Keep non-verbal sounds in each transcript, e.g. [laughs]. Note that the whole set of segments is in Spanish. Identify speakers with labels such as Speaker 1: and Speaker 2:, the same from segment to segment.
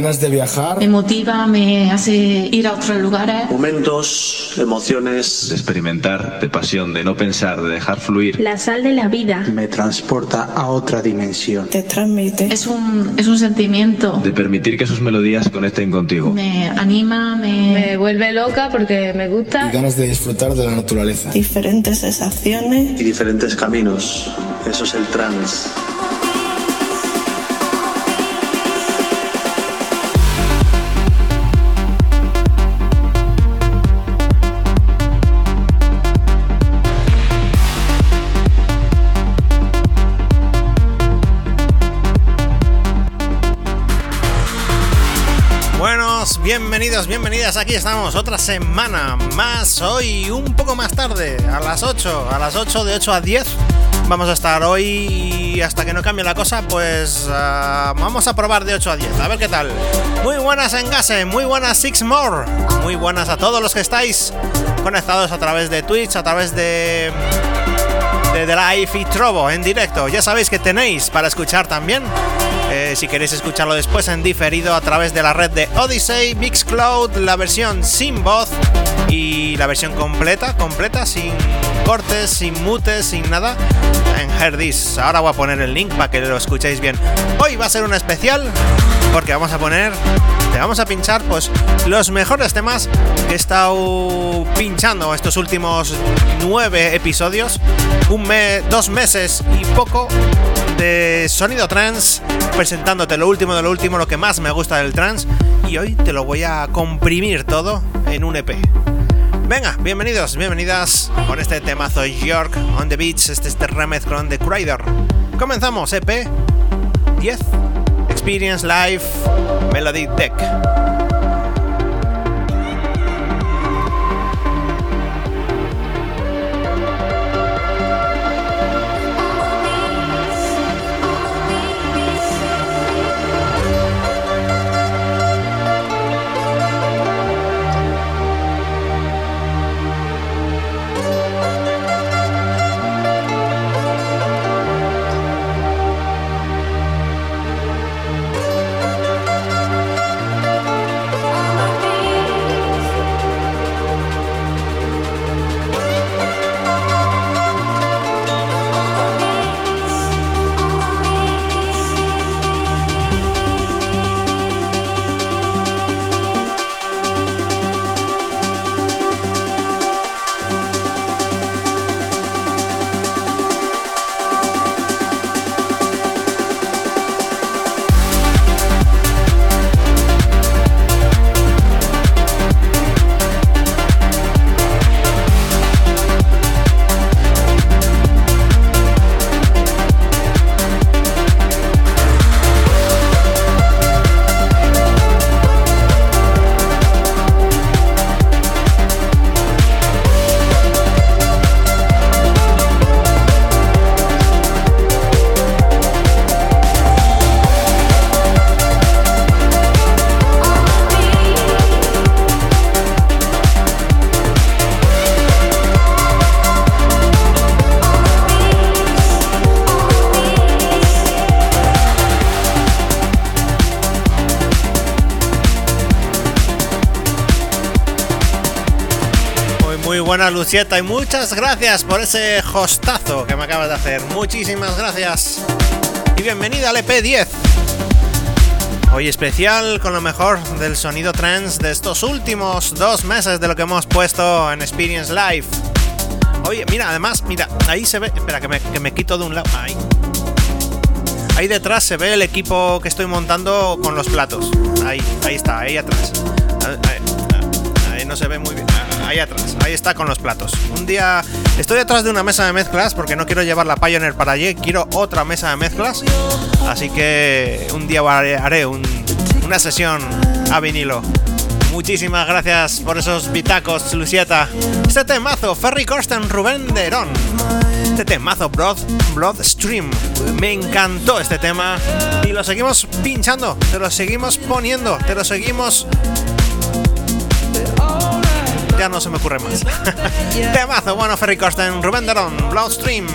Speaker 1: ganas de viajar.
Speaker 2: Me motiva, me hace ir a otros lugares.
Speaker 3: Momentos, emociones.
Speaker 4: De experimentar, de pasión, de no pensar, de dejar fluir.
Speaker 5: La sal de la vida.
Speaker 6: Me transporta a otra dimensión.
Speaker 7: Te transmite.
Speaker 2: Es un, es un sentimiento.
Speaker 4: De permitir que sus melodías conecten contigo.
Speaker 2: Me anima, me...
Speaker 5: me vuelve loca porque me gusta.
Speaker 1: Y ganas de disfrutar de la naturaleza.
Speaker 7: Diferentes sensaciones.
Speaker 3: Y diferentes caminos. Eso es el trance.
Speaker 8: Bienvenidos, bienvenidas. Aquí estamos, otra semana más. Hoy un poco más tarde, a las 8, a las 8 de 8 a 10. Vamos a estar hoy hasta que no cambie la cosa, pues uh, vamos a probar de 8 a 10. A ver qué tal. Muy buenas en Gase, muy buenas Six More. Muy buenas a todos los que estáis conectados a través de Twitch, a través de de Live y Trovo en directo. Ya sabéis que tenéis para escuchar también si queréis escucharlo después en diferido a través de la red de Odyssey, Mixcloud, la versión sin voz y la versión completa, completa, sin cortes, sin mutes, sin nada, en Herdis. Ahora voy a poner el link para que lo escuchéis bien. Hoy va a ser un especial porque vamos a poner, te vamos a pinchar pues los mejores temas que he estado pinchando estos últimos nueve episodios, un mes, dos meses y poco de sonido trans, presentándote lo último de lo último, lo que más me gusta del trans, y hoy te lo voy a comprimir todo en un EP. Venga, bienvenidos, bienvenidas con este temazo York on the Beach, este, este remezclón de Crider. Comenzamos, EP 10, Experience Live, Melody Deck. Lucieta, y muchas gracias por ese hostazo que me acabas de hacer. Muchísimas gracias. Y bienvenida al EP10. Hoy especial con lo mejor del sonido trance de estos últimos dos meses de lo que hemos puesto en Experience Live. Oye, mira, además, mira, ahí se ve. Espera, que me, que me quito de un lado. Ahí. Ahí detrás se ve el equipo que estoy montando con los platos. Ahí, ahí está, ahí atrás. ahí no se ve muy bien ahí está con los platos. Un día estoy detrás de una mesa de mezclas porque no quiero llevar la Pioneer para allí, quiero otra mesa de mezclas. Así que un día haré una sesión a vinilo. Muchísimas gracias por esos bitacos, Lucieta. Este temazo, Ferry Corsten, Rubén Derón. Este temazo, Blood, Bloodstream. Me encantó este tema. Y lo seguimos pinchando, te lo seguimos poniendo, te lo seguimos ya no se me ocurre más. [laughs] Temazo, bueno, Ferry Corsten, Rubén Darón, Bloodstream.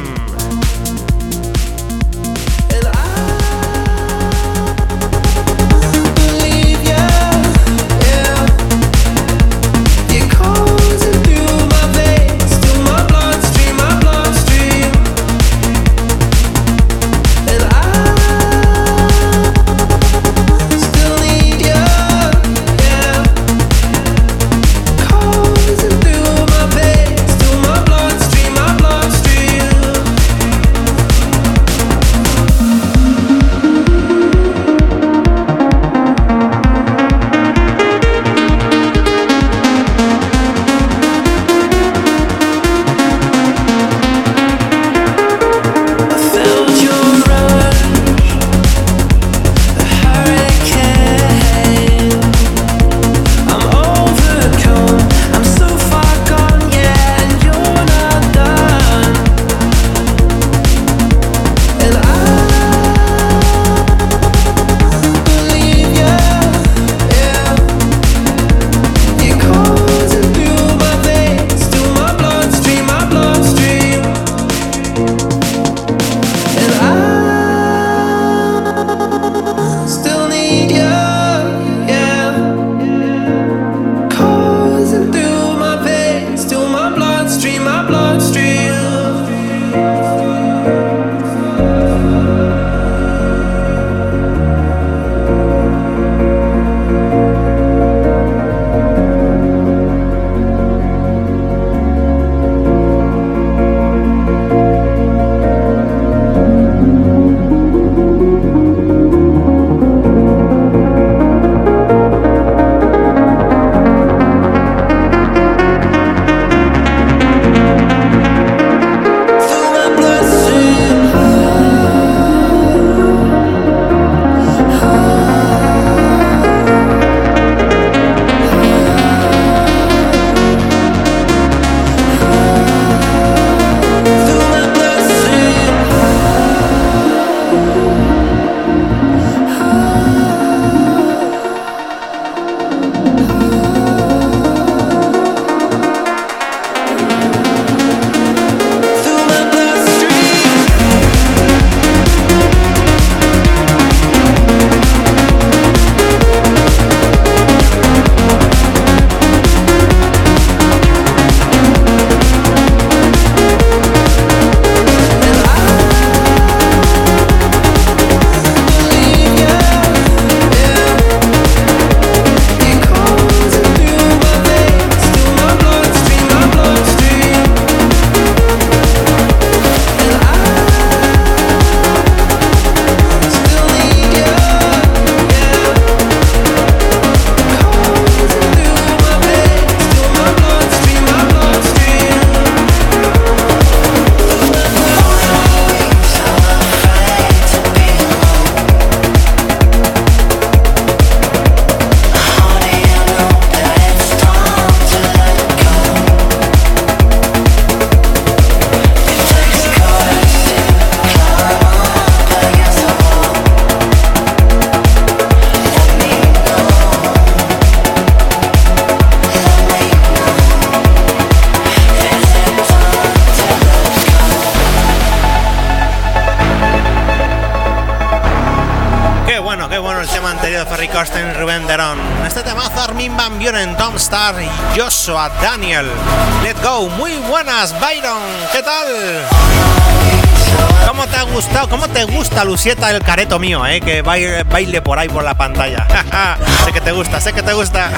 Speaker 8: El careto mío, eh? Que baile, baile por ahí por la pantalla. [laughs] sé que te gusta, sé que te gusta.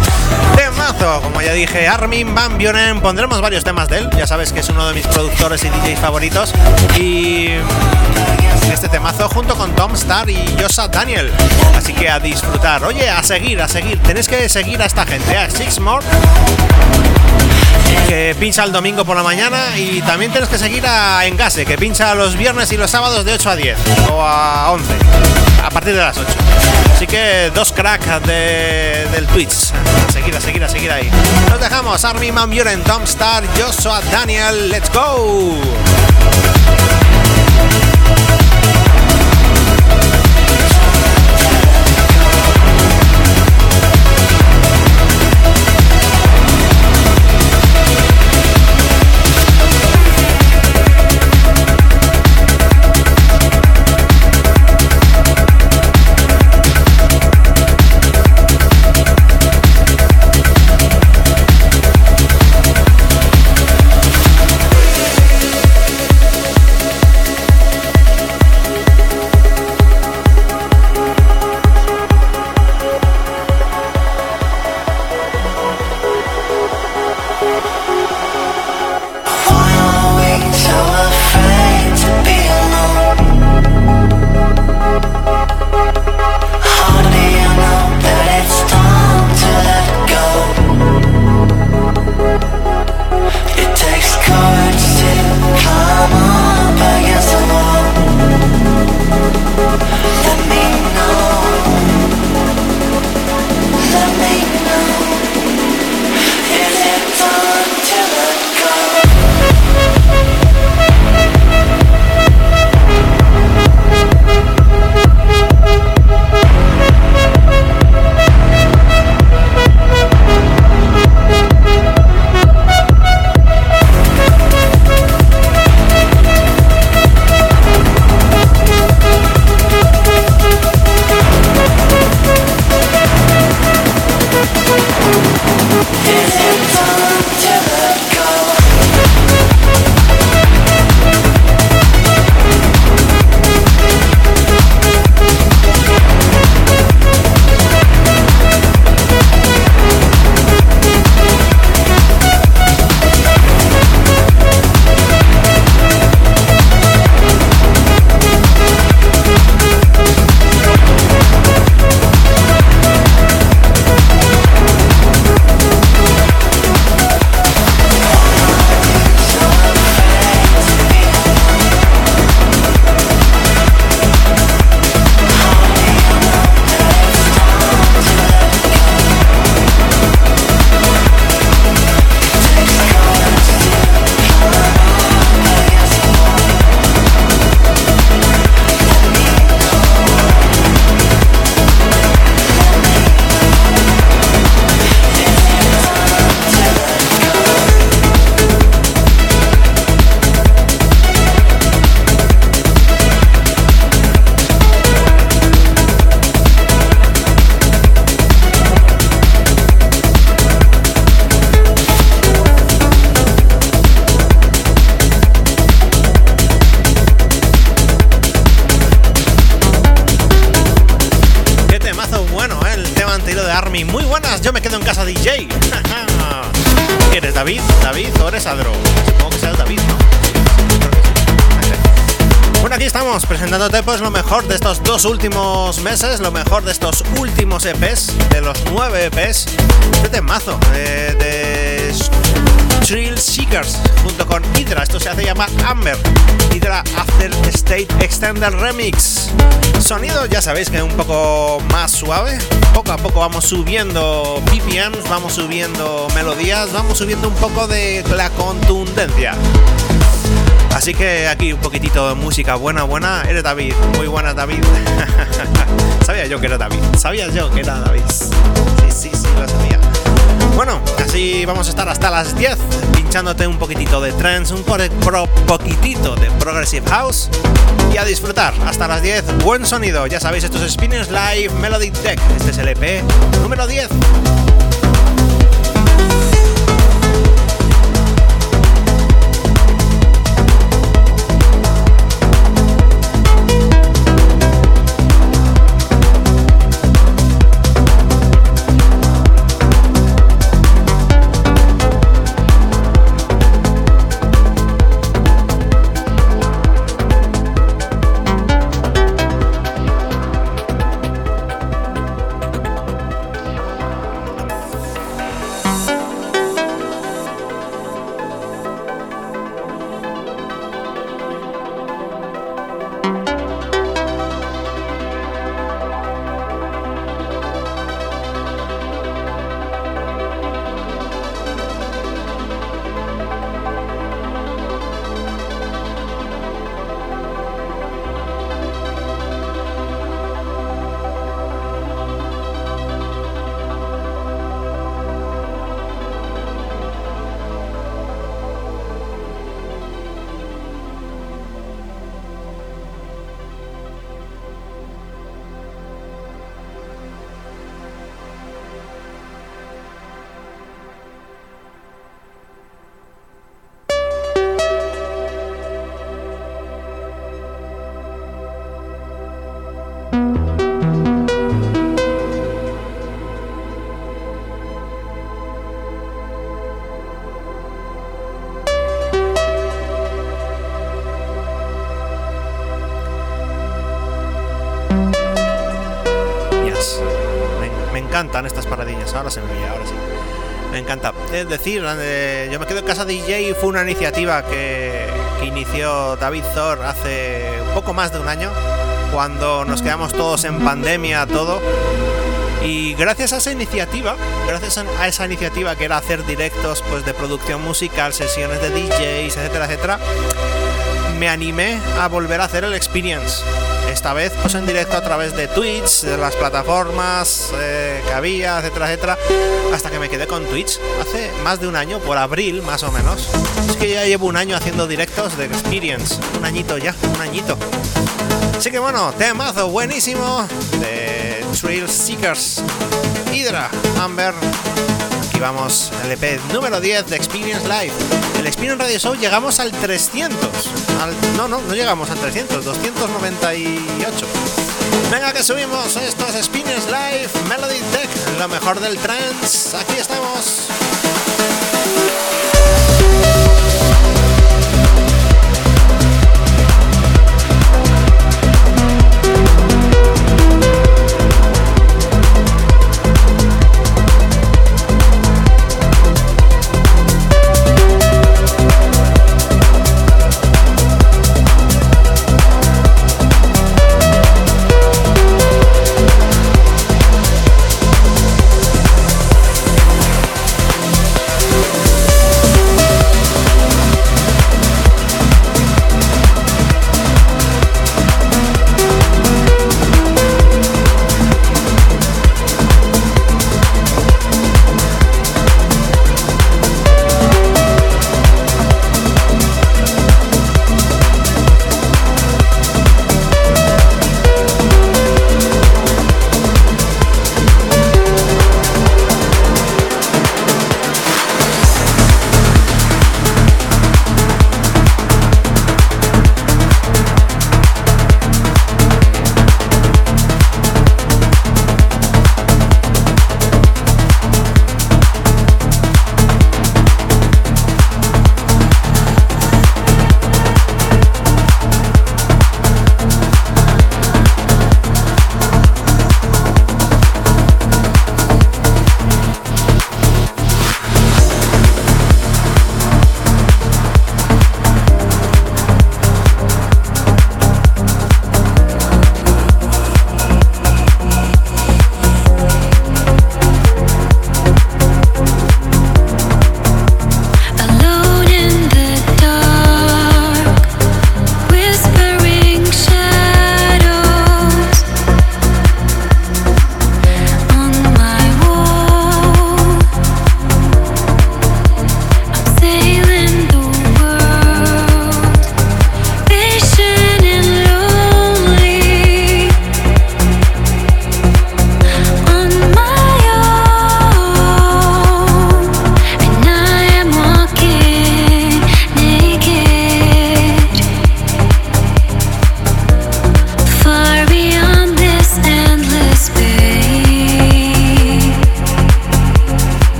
Speaker 8: [laughs] Temazo, como ya dije, Armin Van Buren. Pondremos varios temas de él. Ya sabes que es uno de mis productores y DJs favoritos. Y este temazo junto con Tom Star y Josa Daniel. Así que a disfrutar. Oye, a seguir, a seguir. Tenéis que seguir a esta gente, a Six More que pincha el domingo por la mañana y también tienes que seguir a Engase, que pincha los viernes y los sábados de 8 a 10 o a 11, a partir de las 8. Así que dos cracks de, del Twitch. A seguir, a seguir, a seguir ahí. Nos dejamos. Armin Van Buren, Tom Star, Joshua Daniel. Let's go. Meses, lo mejor de estos últimos EPs, de los nueve EPs, este temazo de, de Thrill Seekers junto con Hydra, esto se hace llamar Amber, Hydra After State Extended Remix. Sonido ya sabéis que es un poco más suave, poco a poco vamos subiendo BPMs, vamos subiendo melodías, vamos subiendo un poco de la contundencia. Así que aquí un poquitito de música buena, buena. Eres David, muy buena David. [laughs] sabía yo que era David, sabía yo que era David. Sí, sí, sí, lo sabía. Bueno, así vamos a estar hasta las 10 pinchándote un poquitito de trance, un pro poquitito de progressive house y a disfrutar. Hasta las 10, buen sonido. Ya sabéis, estos es Spinners Live Melody Tech. Este es el EP número 10. Ahora se me veía, ahora sí. Me encanta. Es decir, eh, yo me quedo en casa DJ fue una iniciativa que, inició David Thor hace poco más de un año, cuando nos quedamos todos en pandemia, todo. Y gracias a esa iniciativa, gracias a esa iniciativa que era hacer directos pues, de producción musical, sesiones de DJs, etcétera, etcétera, me animé a volver a hacer el experience esta vez pues en directo a través de Twitch, de las plataformas eh, que había, etcétera, etcétera, hasta que me quedé con Twitch hace más de un año, por abril más o menos. Es que ya llevo un año haciendo directos de Experience, un añito ya, un añito. Así que bueno, temazo buenísimo de Trail Seekers, Hydra, Amber. Aquí vamos, el EP número 10 de Experience Live. El Experience Radio Show llegamos al 300 no, no, no llegamos al 300, 298. Venga que subimos, estos Spinners Live, Melody Tech, lo mejor del trance, aquí estamos.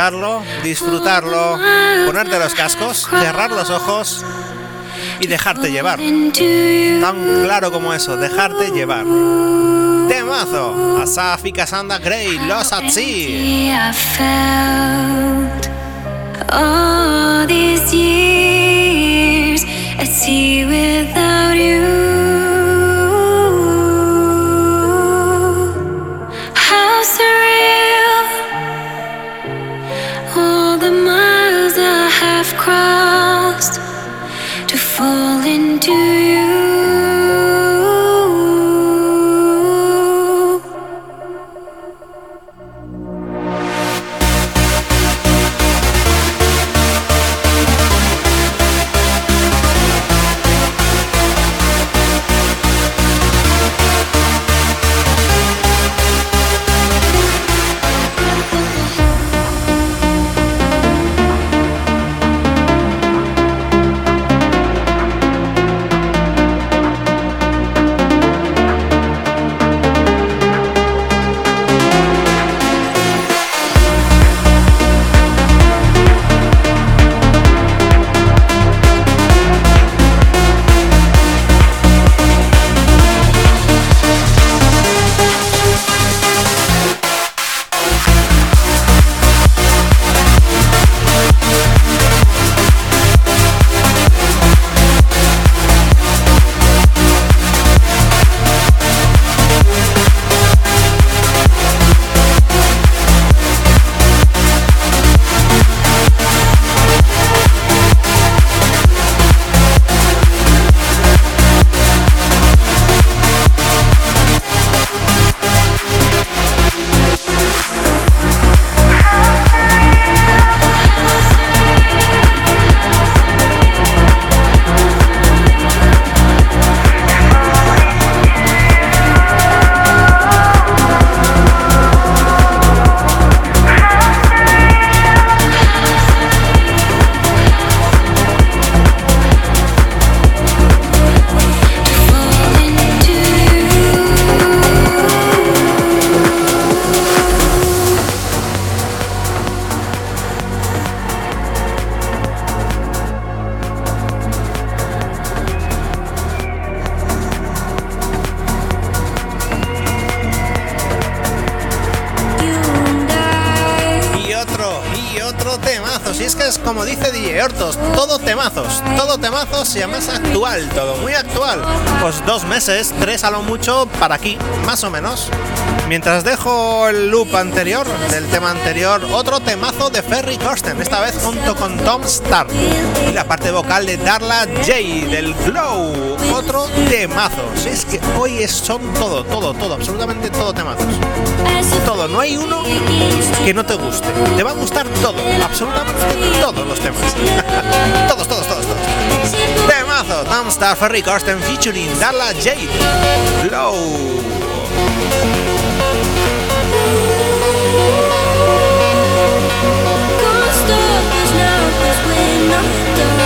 Speaker 8: Escucharlo, disfrutarlo, ponerte los cascos, cerrar los ojos y dejarte llevar. Tan claro como eso, dejarte llevar. Temazo, Asaf y Cassandra Gray, Lost at Sea.
Speaker 9: all these years at sea without you.
Speaker 8: Meses, tres a lo mucho para aquí, más o menos. Mientras dejo el loop anterior, del tema anterior, otro temazo de Ferry Corsten, esta vez junto con Tom Starr. Y la parte vocal de Darla J del Glow, otro temazo. Si es que hoy son todo, todo, todo, absolutamente todo temazos. Todo, no hay uno que no te guste. Te va a gustar todo, absolutamente todos los temas. [laughs] todos, todos, todos, todos. Temazo, Tom Starr, Ferry Corsten featuring Darla J. Glow.
Speaker 9: Can't stop us now, cause we're not done.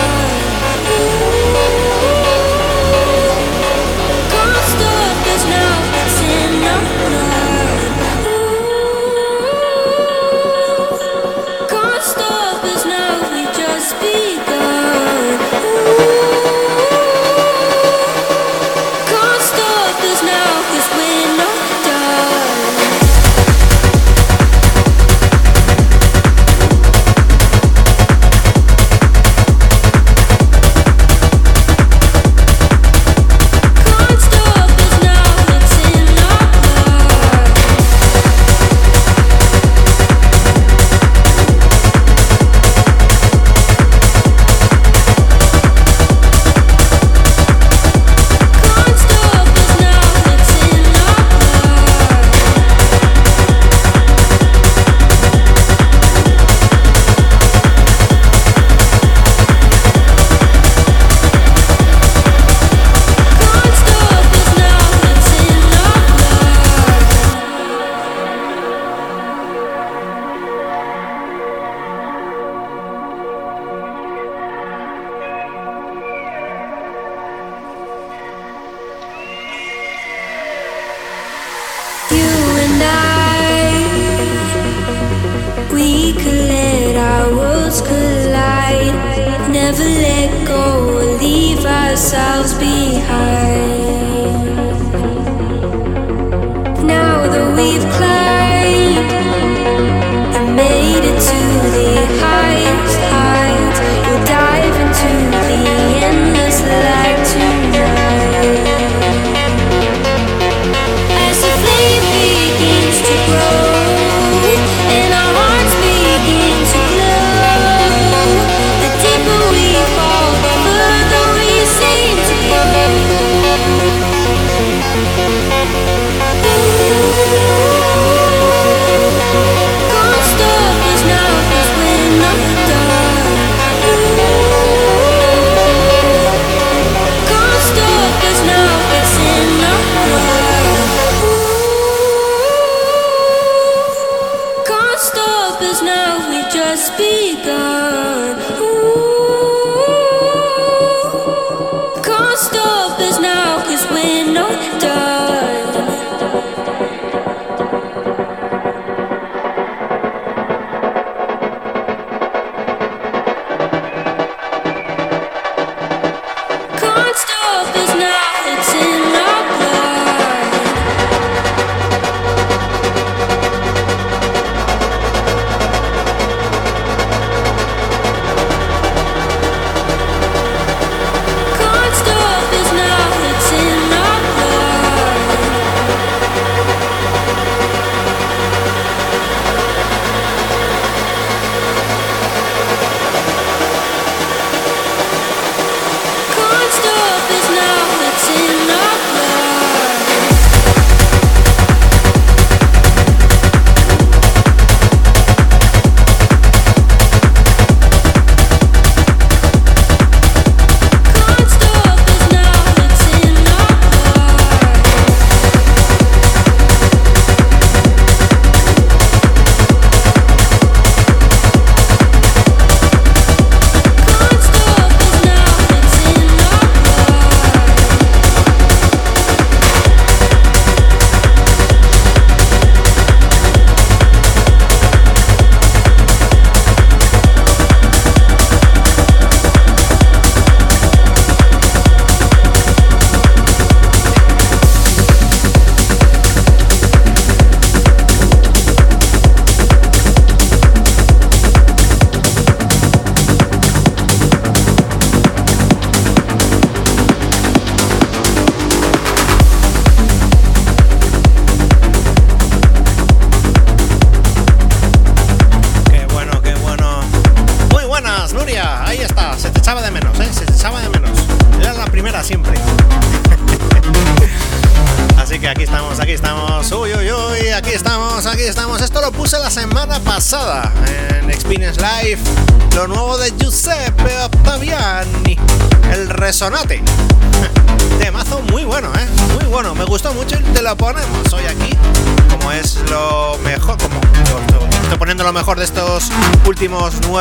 Speaker 9: let go leave ourselves behind.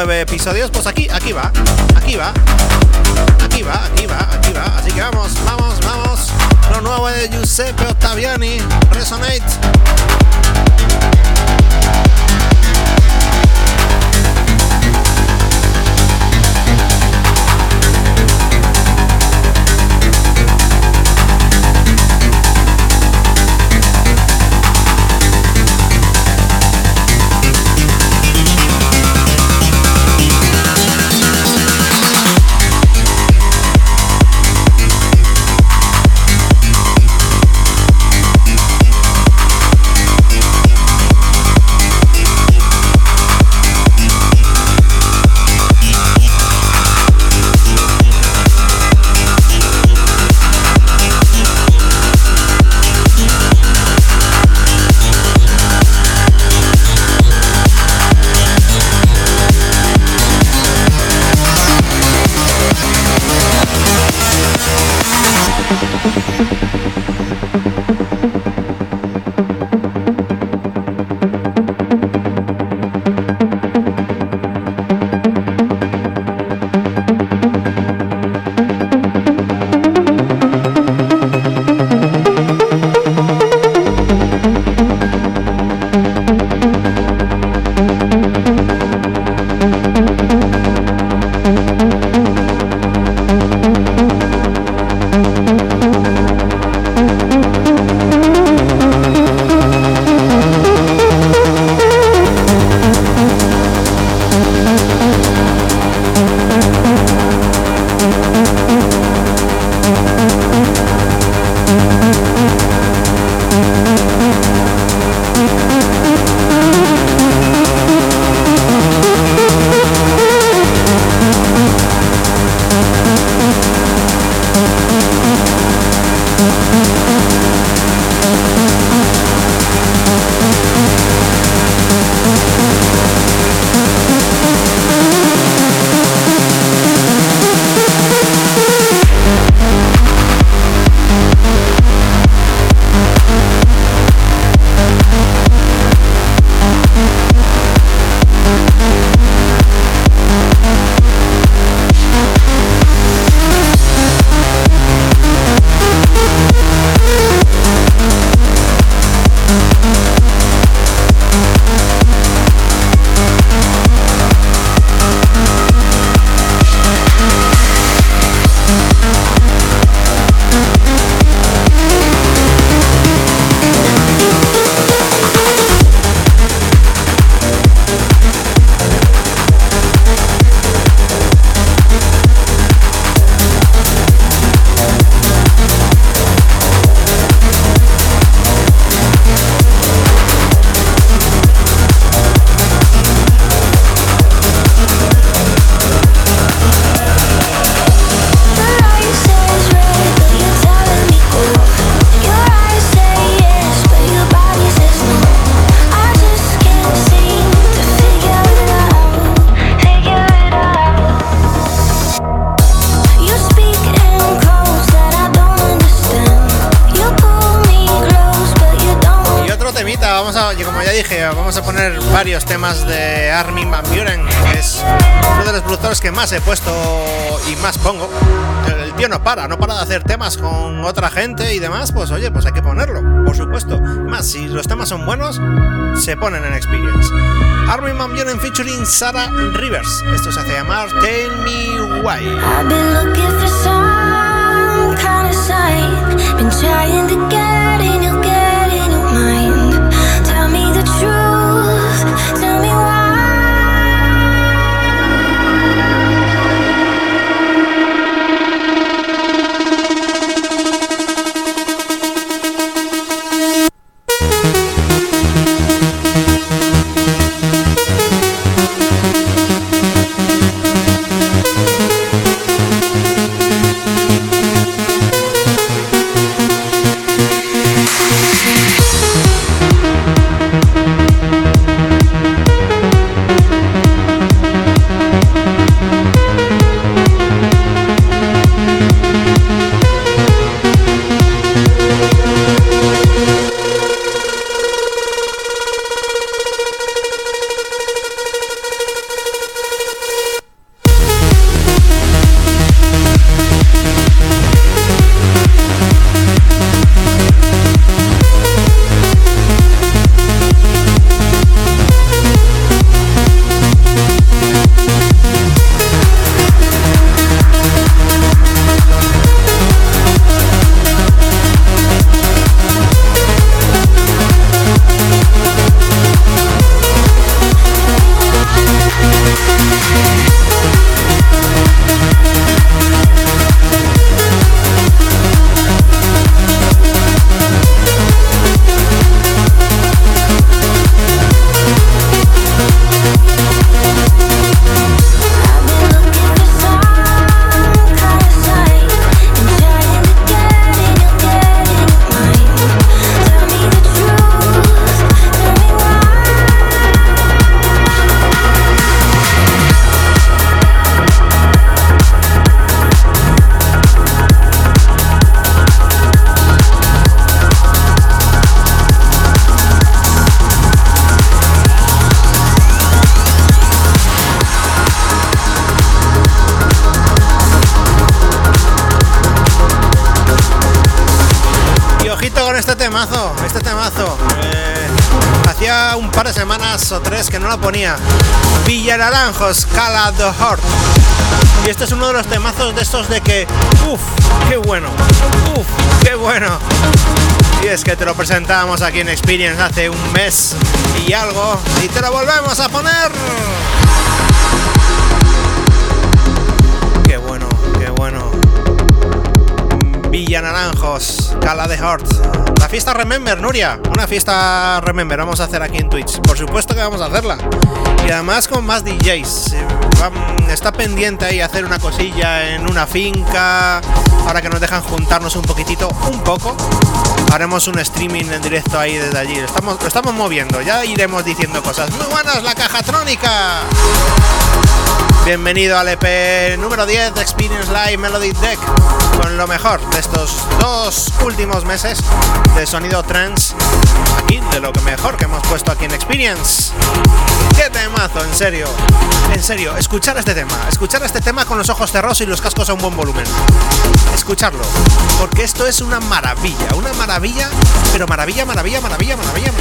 Speaker 8: nueve episodios, pues aquí, aquí va, aquí va, aquí va, aquí va, aquí va. Así que vamos, vamos, vamos. Lo nuevo de Giuseppe Ottaviani, Resonate. Más he puesto y más pongo. El tío no para, no para de hacer temas con otra gente y demás, pues oye, pues hay que ponerlo, por supuesto. Más, si los temas son buenos, se ponen en Experience. Armin Van Buren featuring Sarah Rivers. Esto se hace llamar Tell Me Why.
Speaker 9: I've been looking for some kind of sign. Been trying to get in your
Speaker 8: Villanaranjos, Cala the Heart. Y este es uno de los temazos de estos de que, uff, qué bueno, uff, qué bueno. Y es que te lo presentábamos aquí en Experience hace un mes y algo, y te lo volvemos a poner. Qué bueno, qué bueno. Villa Naranjos, Cala de Heart. La fiesta Remember, Nuria. Una fiesta Remember vamos a hacer aquí en Twitch. Por supuesto que vamos a hacerla. Y además con más DJs. Eh, Está pendiente ahí hacer una cosilla en una finca. Ahora que nos dejan juntarnos un poquitito, un poco. Haremos un streaming en directo ahí desde allí. Lo estamos, lo estamos moviendo. Ya iremos diciendo cosas. Muy buenas, la caja trónica. Bienvenido al EP número 10 de Experience Live Melody Deck con lo mejor de estos dos últimos meses de sonido trance de lo que mejor que hemos puesto aquí en Experience. ¡Qué temazo! En serio, en serio, escuchar este tema, escuchar este tema con los ojos cerrados y los cascos a un buen volumen. Escucharlo, porque esto es una maravilla, una maravilla, pero maravilla, maravilla, maravilla. maravilla.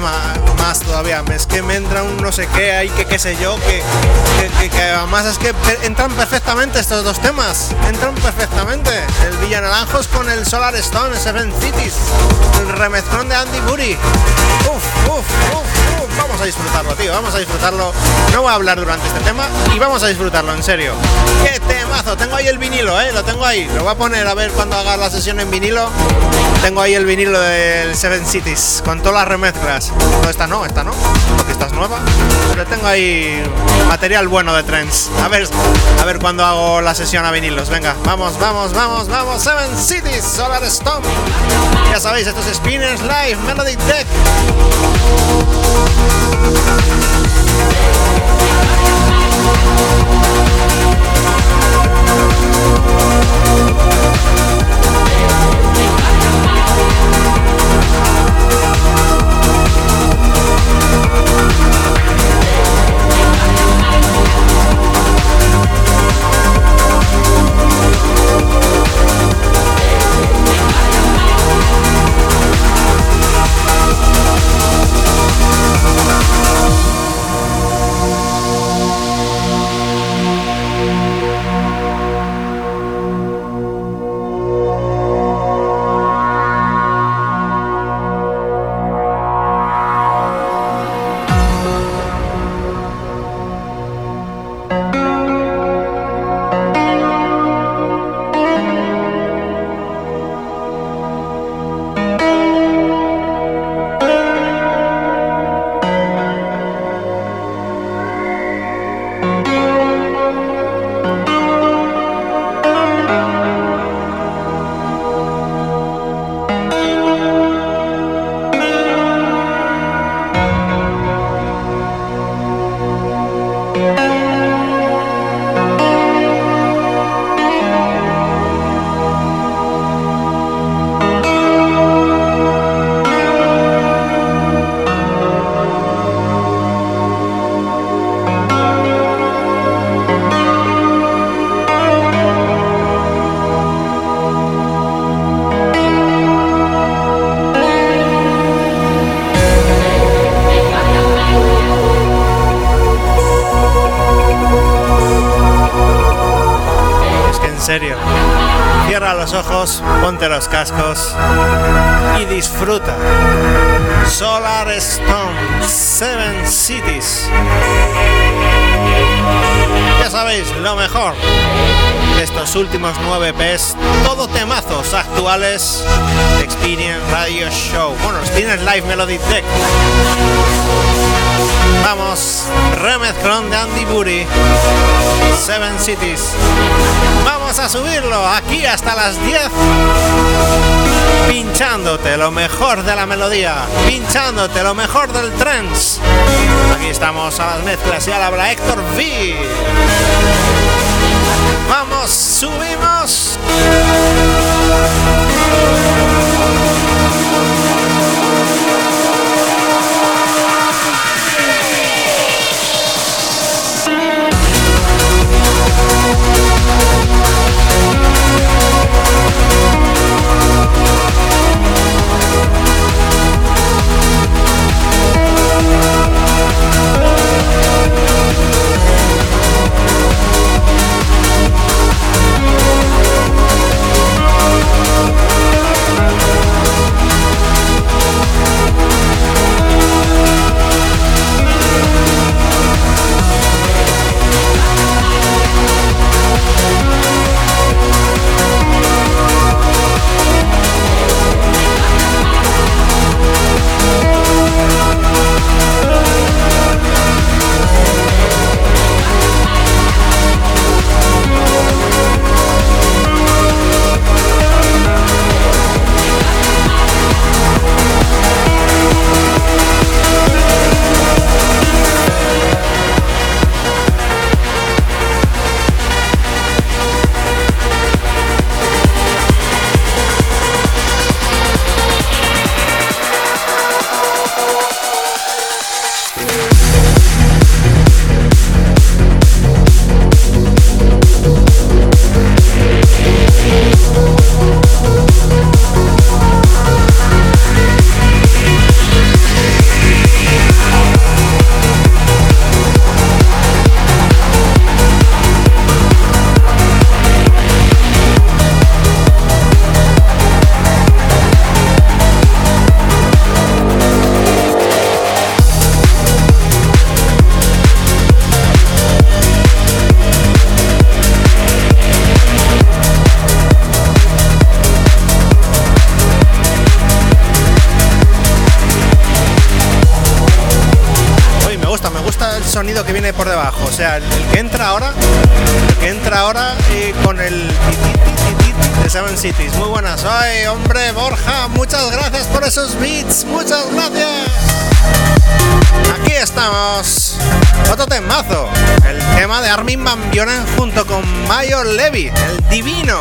Speaker 8: Más todavía. Es que me entra un no sé qué ahí, que qué sé yo, que, que, además es que entran perfectamente estos dos temas. Entran perfectamente. El Villanaranjos con el Solar Stone, Seven Cities. El remezclón de Andy Bury. Uf, uf, uf, uf. Vamos a disfrutarlo, tío. Vamos a disfrutarlo. No voy a hablar durante este tema y vamos a disfrutarlo, en serio. ¡Qué Tengo ahí el vinilo, ¿eh? Lo tengo ahí. Lo voy a poner a ver cuando haga la sesión en vinilo. Tengo ahí el vinilo del Seven Cities con todas las remezclas. No, esta no, esta no, porque esta es nueva. Pero tengo ahí material bueno de trends. A ver, a ver cuando hago la sesión a vinilos. Venga, vamos, vamos, vamos, vamos. Seven Cities, Solar Storm. Ya sabéis, esto es Spinners Live, Melody Deck. Últimos nueve Ps, todo temazos actuales de Experience Radio Show. Bueno, Experience Live Melody Deck. Vamos, remezclón de Andy Bury, Seven Cities. Vamos a subirlo aquí hasta las 10. Pinchándote lo mejor de la melodía, pinchándote lo mejor del trance. Aquí estamos a las mezclas y al habla Héctor V. Vamos, subimos. Que viene por debajo. O sea, el, que entra ahora, el que entra ahora eh, con el de Seven Cities. Muy buenas. Ay, hombre, Borja, muchas gracias por esos beats. Muchas gracias. Aquí estamos. Otro temazo. El tema de Armin Van Buren con Mayor Levy, el divino.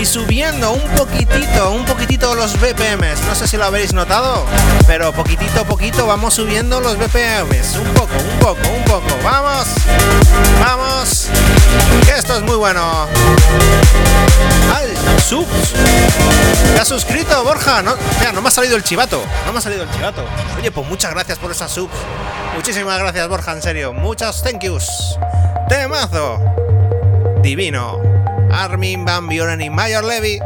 Speaker 8: Y subiendo un poquitito, un poquitito los BPMs. No sé si lo habéis notado, pero poquitito a poquito vamos subiendo los BPMs. Un poco, un poco, un poco. Vamos, vamos. Esto es muy bueno. ¡Ay! ¡Subs! ¿Te has suscrito, Borja? No, mira, no me ha salido el chivato. No me ha salido el chivato. Oye, pues muchas gracias por esas subs. Muchísimas gracias, Borja, en serio. Muchas thank yous. Temazo. Divino. Armin Van Buren y Mayor Levy.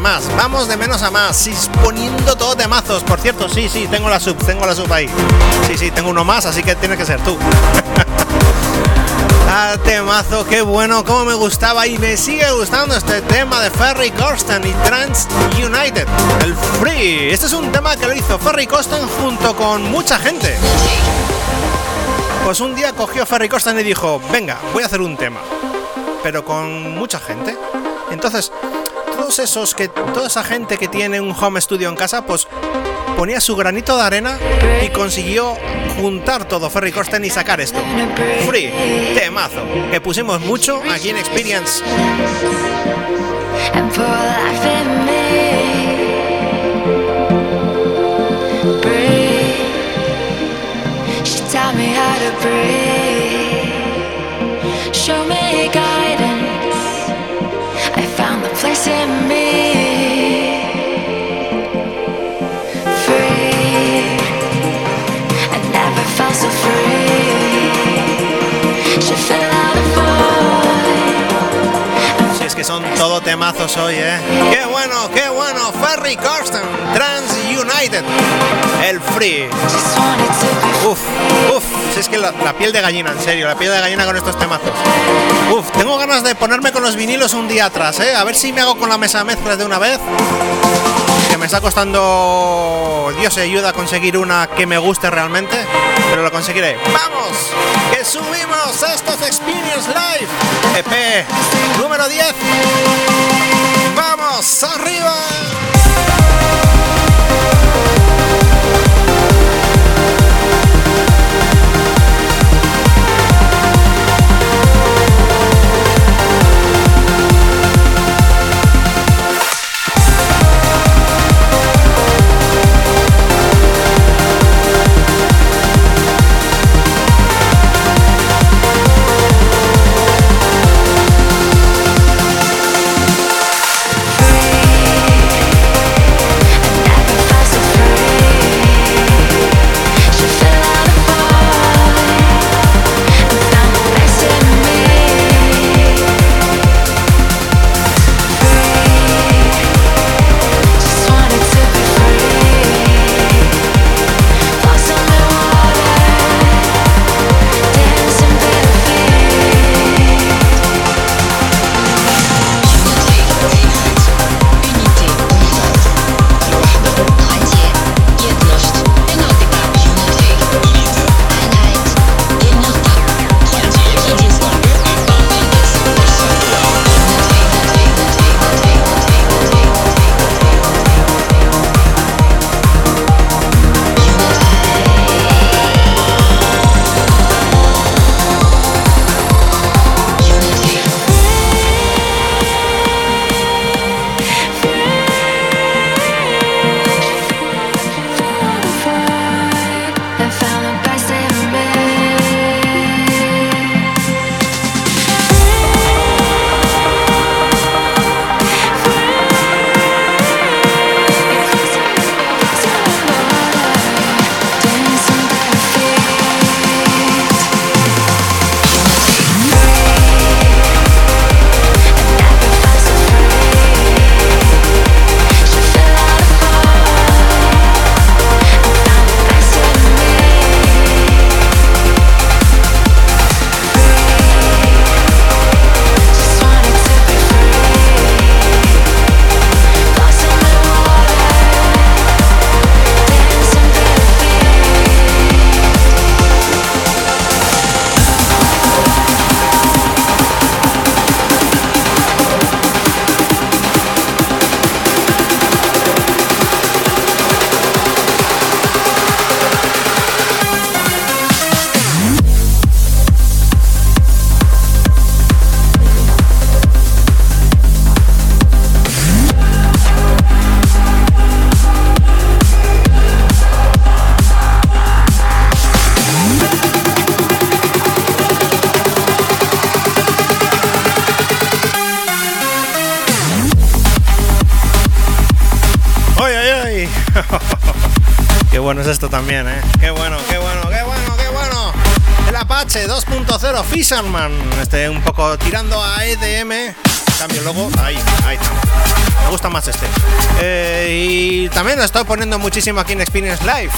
Speaker 8: Más. Vamos de menos a más. Y poniendo todo de mazos. Por cierto, sí, sí, tengo la sub. Tengo la sub ahí. Sí, sí, tengo uno más, así que tiene que ser tú. [laughs] ah, temazo, qué bueno. Cómo me gustaba y me sigue gustando este tema de Ferry Corsten y Trans United. El Free. Este es un tema que lo hizo Ferry Corsten junto con mucha gente. Pues un día cogió Ferry Corsten y dijo, venga, voy a hacer un tema pero con mucha gente. Entonces, todos esos que toda esa gente que tiene un home studio en casa, pues ponía su granito de arena y consiguió juntar todo Ferry Corsten y sacar esto. Free, temazo, que pusimos mucho aquí en Experience. Son todo temazos hoy, ¿eh? ¡Qué bueno, qué bueno! Ferry Corsten, Trans United, el Free. Uf, uf, si es que la, piel de gallina, en serio, la piel de gallina con estos temazos. Uf, tengo ganas de ponerme con los vinilos un día atrás, ¿eh? A ver si me hago con la mesa mezclas de una vez.
Speaker 9: Me está costando Dios ayuda a conseguir una que me guste realmente, pero lo conseguiré. ¡Vamos! ¡Que subimos estos Experience Live! EP número 10. ¡Vamos! ¡Arriba! También, ¿eh? Qué bueno, qué bueno, qué bueno, qué bueno. El Apache 2.0 Fisherman. Este un poco tirando a EDM. Cambio luego. Ahí, ahí está. Me gusta más este. Eh, y también lo estoy poniendo muchísimo aquí en Experience Live.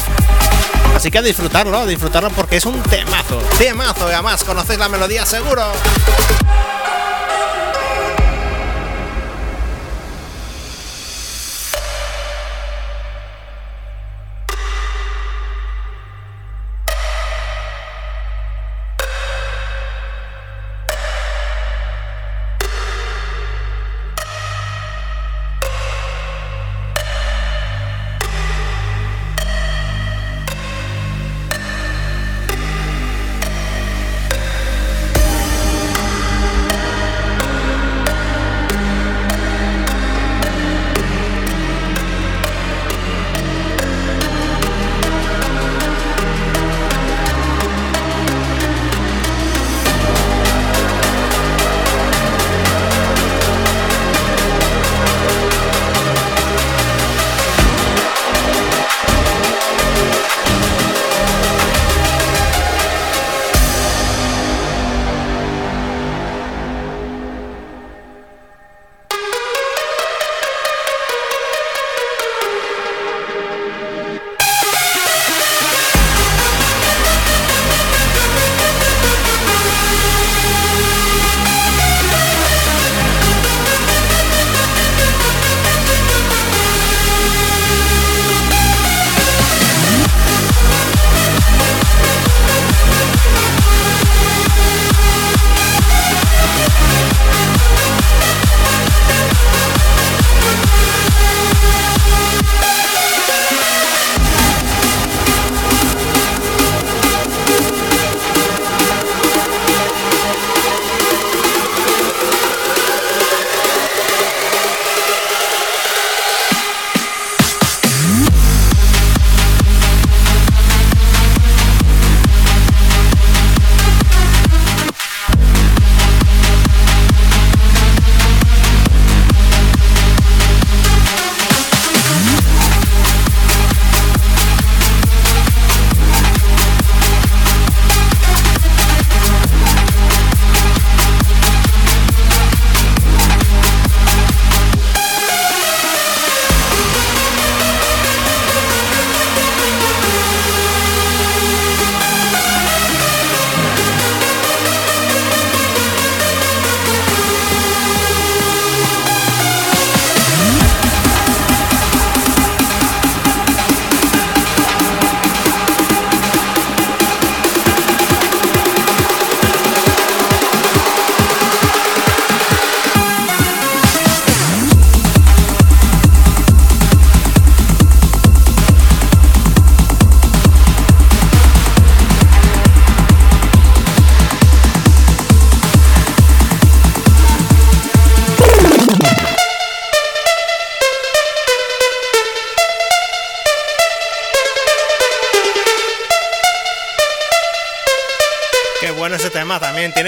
Speaker 9: Así que a disfrutarlo, a disfrutarlo porque es un temazo. Temazo, y además conocéis la melodía seguro.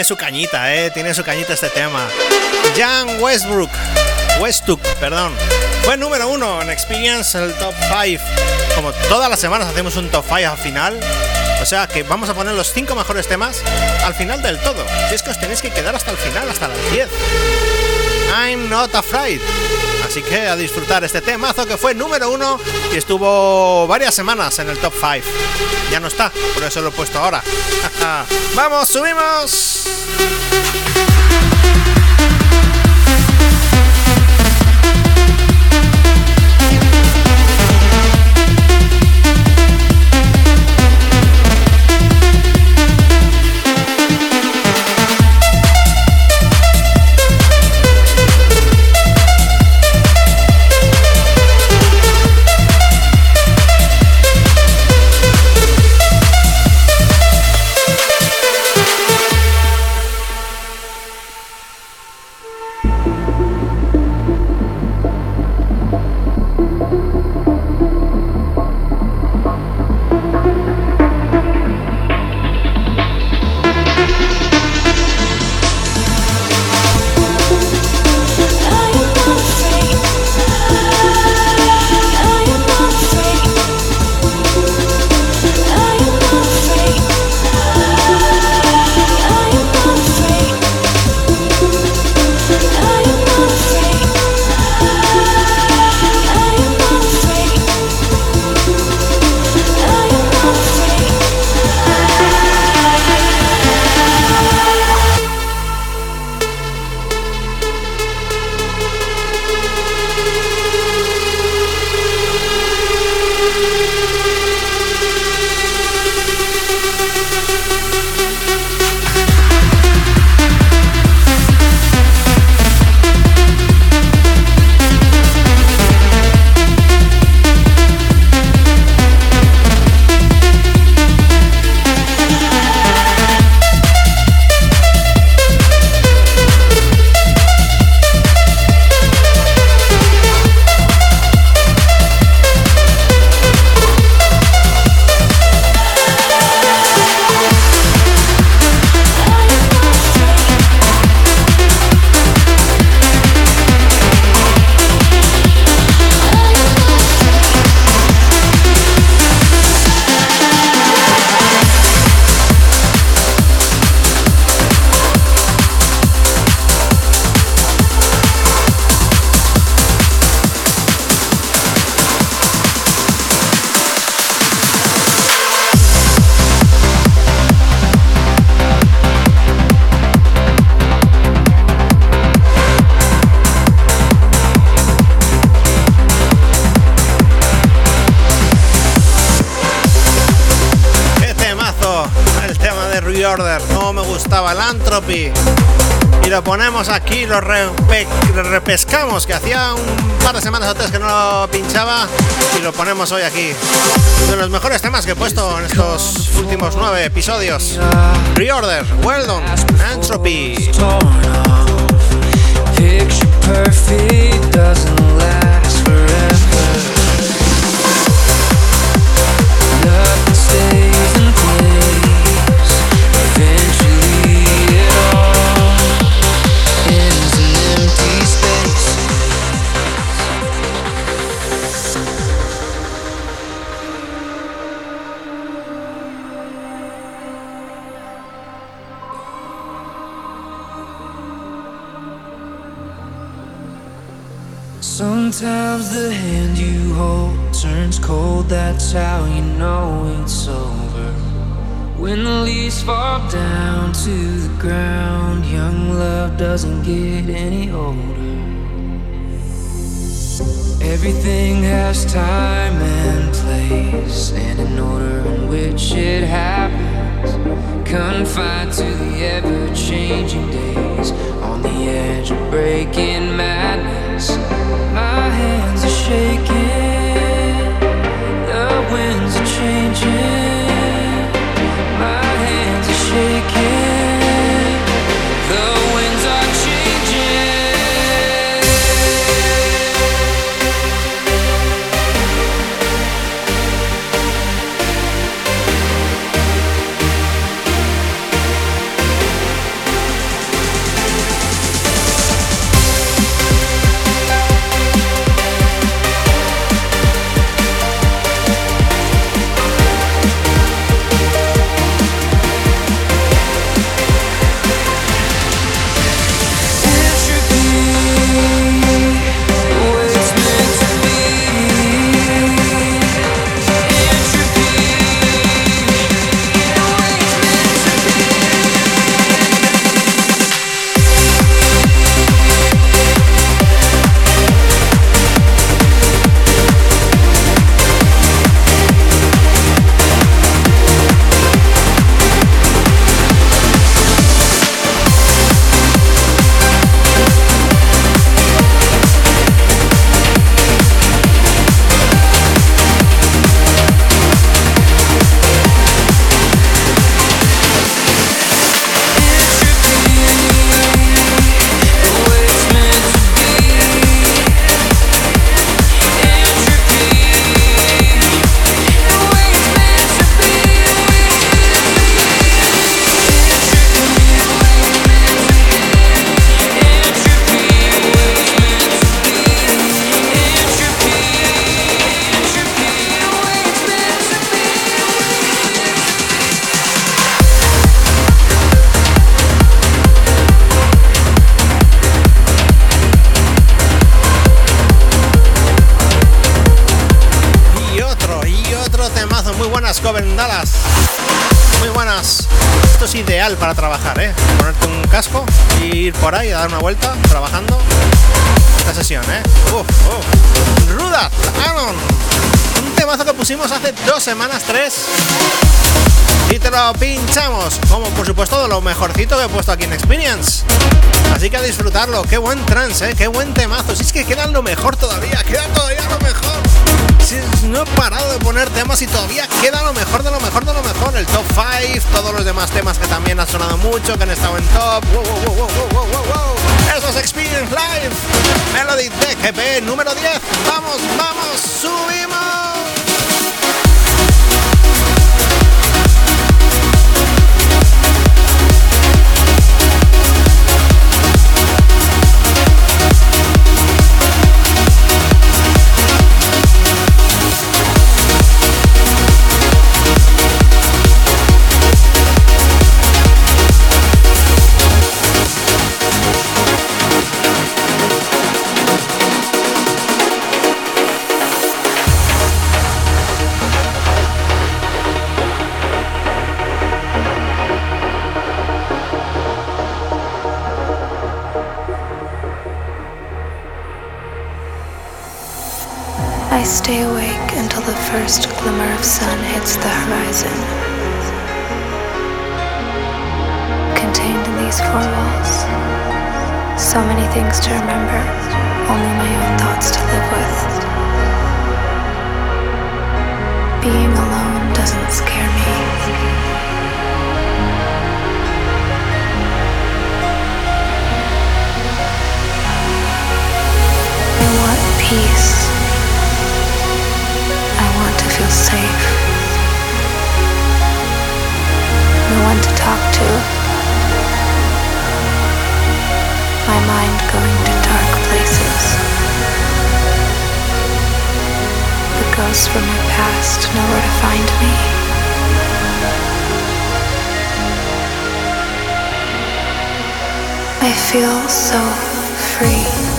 Speaker 8: Tiene su cañita, ¿eh? Tiene su cañita este tema. Jan Westbrook. Westbrook, perdón. Fue número uno en Experience, el top 5. Como todas las semanas hacemos un top 5 al final. O sea que vamos a poner los 5 mejores temas al final del todo. Si es que os tenéis que quedar hasta el final, hasta las 10. I'm not afraid. Así que a disfrutar este temazo que fue número uno y estuvo varias semanas en el top 5. Ya no está, por eso lo he puesto ahora. [laughs] ¡Vamos, subimos! Lo repe- lo repescamos, que hacía un par de semanas o tres que no lo pinchaba. Y lo ponemos hoy aquí. De los mejores temas que he puesto en estos últimos nueve episodios. Reorder, Well Done, Entropy.
Speaker 10: When the leaves fall down to the ground, young love doesn't get any older. Everything has time and place, and an order in which it happens. Confined to the ever changing days, on the edge of breaking madness. My hands are shaking, the winds are changing.
Speaker 8: Mejorcito que he puesto aquí en Experience. Así que a disfrutarlo, qué buen trance, ¿eh? qué buen temazo. Si es que queda lo mejor todavía, queda todavía lo mejor. Si no he parado de poner temas y todavía queda lo mejor de lo mejor de lo mejor. El top 5, todos los demás temas que también han sonado mucho, que han estado en top. Wow, wow, wow. Eso es Experience Live. Melody DGP número 10. Vamos, vamos, subimos.
Speaker 11: First glimmer of sun hits the horizon. Contained in these four walls, so many things to remember, only my own thoughts to live with. Being alone doesn't scare safe. No one to talk to. My mind going to dark places. The ghosts from my past know where to find me. I feel so free.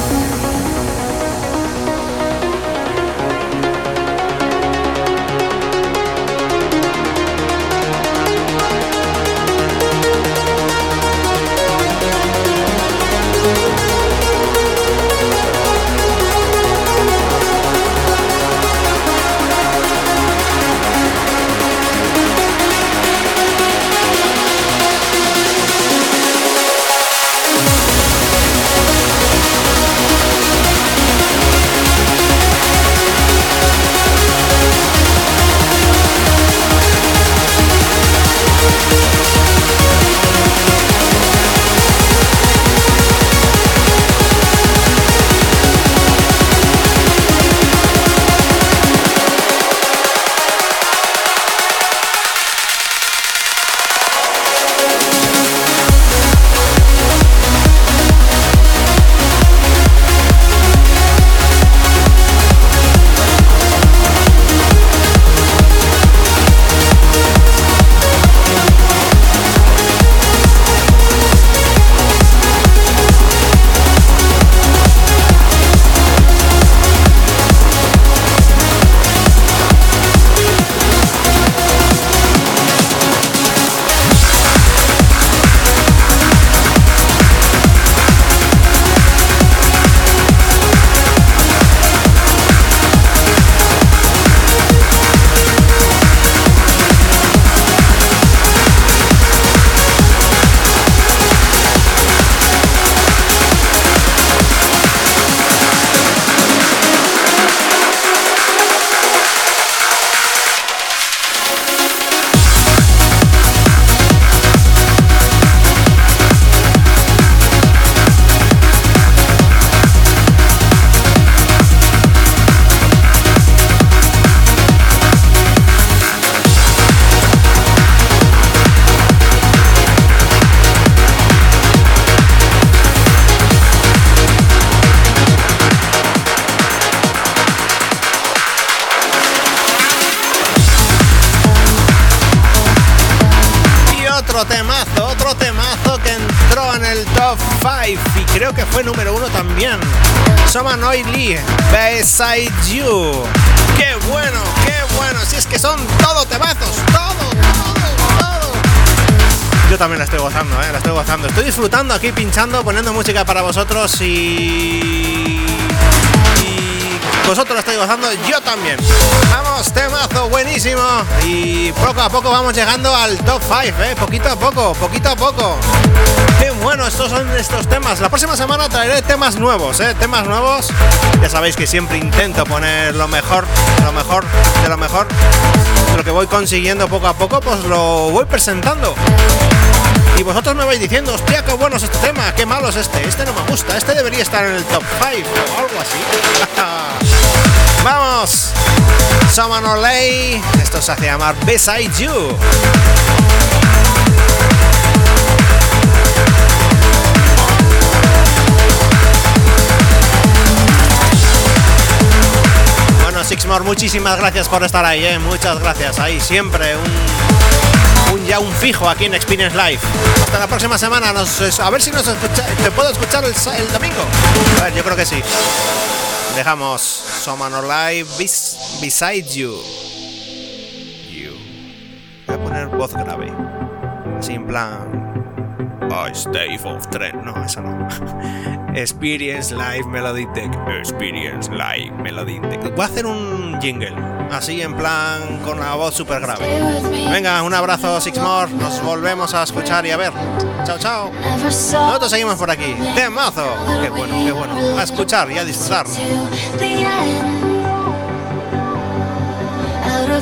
Speaker 8: En el top 5 y creo que fue número uno también. Somanoid Lee, Beside You. ¡Qué bueno, qué bueno! Si es que son todo temazos, todo, todo, todo. Yo también la estoy gozando, ¿eh? La estoy gozando. Estoy disfrutando aquí pinchando, poniendo música para vosotros y... vosotros la estáis gozando, yo también. Vamos, temazo buenísimo. Y poco a poco vamos llegando al top 5, ¿eh? Poquito a poco, poquito a poco. Qué bueno, estos son estos temas. La próxima semana traeré temas nuevos, ¿eh? Temas nuevos. Ya sabéis que siempre intento poner lo mejor, lo mejor, de lo mejor. Lo que voy consiguiendo poco a poco, pues lo voy presentando. Y vosotros me vais diciendo, hostia, qué bueno es este tema, qué malo es este, este no me gusta, este debería estar en el top 5 o algo así. [laughs] Vamos, Someone Olay, esto se hace llamar Beside You. Bueno, Sixmore, muchísimas gracias por estar ahí, ¿eh? muchas gracias. Ahí siempre un, ya un fijo aquí en Experience Live. Hasta la próxima semana. Nos, a ver si nos escucha, te puedo escuchar el, el domingo. A ver, yo creo que sí. Dejamos Someone Live bes, Beside You. You. Voy a poner voz grave. Así en plan. Ice Dave of Trend. No, eso no. [laughs] Experience Live Melody Tech. Experience Live Melody Tech. Voy a hacer un jingle. Así en plan con la voz súper grave. Venga, un abrazo, Sixmore. Nos volvemos a escuchar y a ver. Chao, chao. Nosotros seguimos por aquí. Temazo. Qué bueno, qué bueno. A escuchar y a disfrutar.
Speaker 9: Out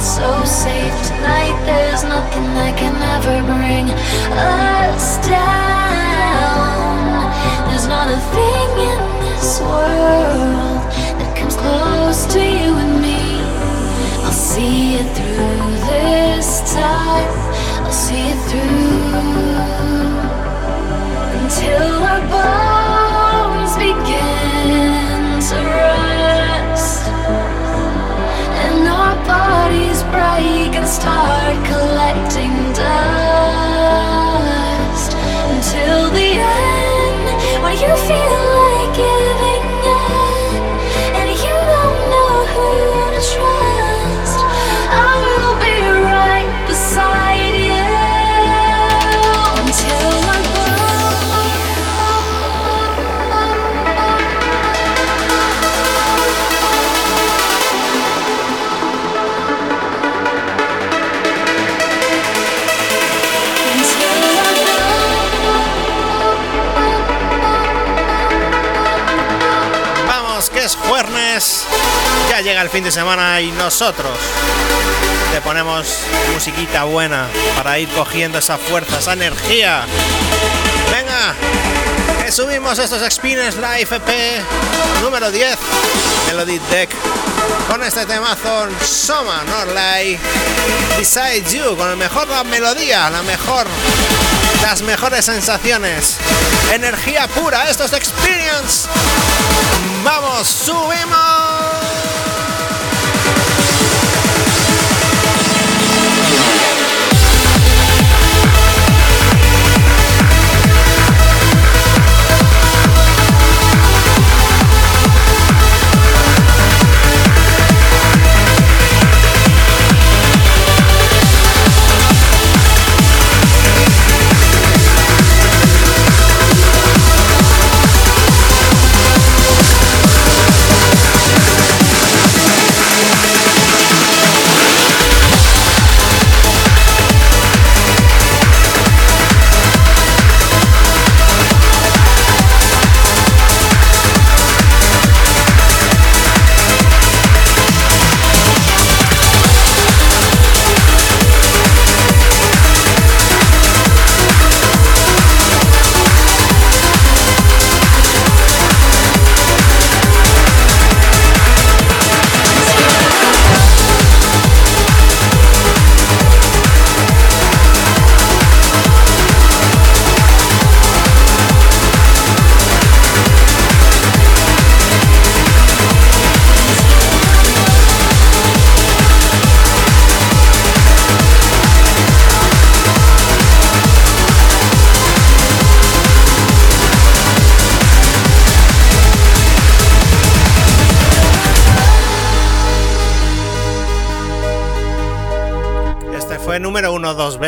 Speaker 9: so safe tonight. There's nothing that can ever bring us down. There's not a thing in this world close to you and me. I'll see it through this time. I'll see it through until our bones begin to rust and our bodies break and start collecting dust until the end when you feel
Speaker 8: Llega el fin de semana y nosotros te ponemos musiquita buena para ir cogiendo esa fuerza, esa energía. Venga, que subimos estos Experience Live EP número 10, Melody Deck, con este temazo Soma Norlay, Beside You, con el mejor la melodía, la mejor, las mejores sensaciones, energía pura, esto es Experience. Vamos, subimos.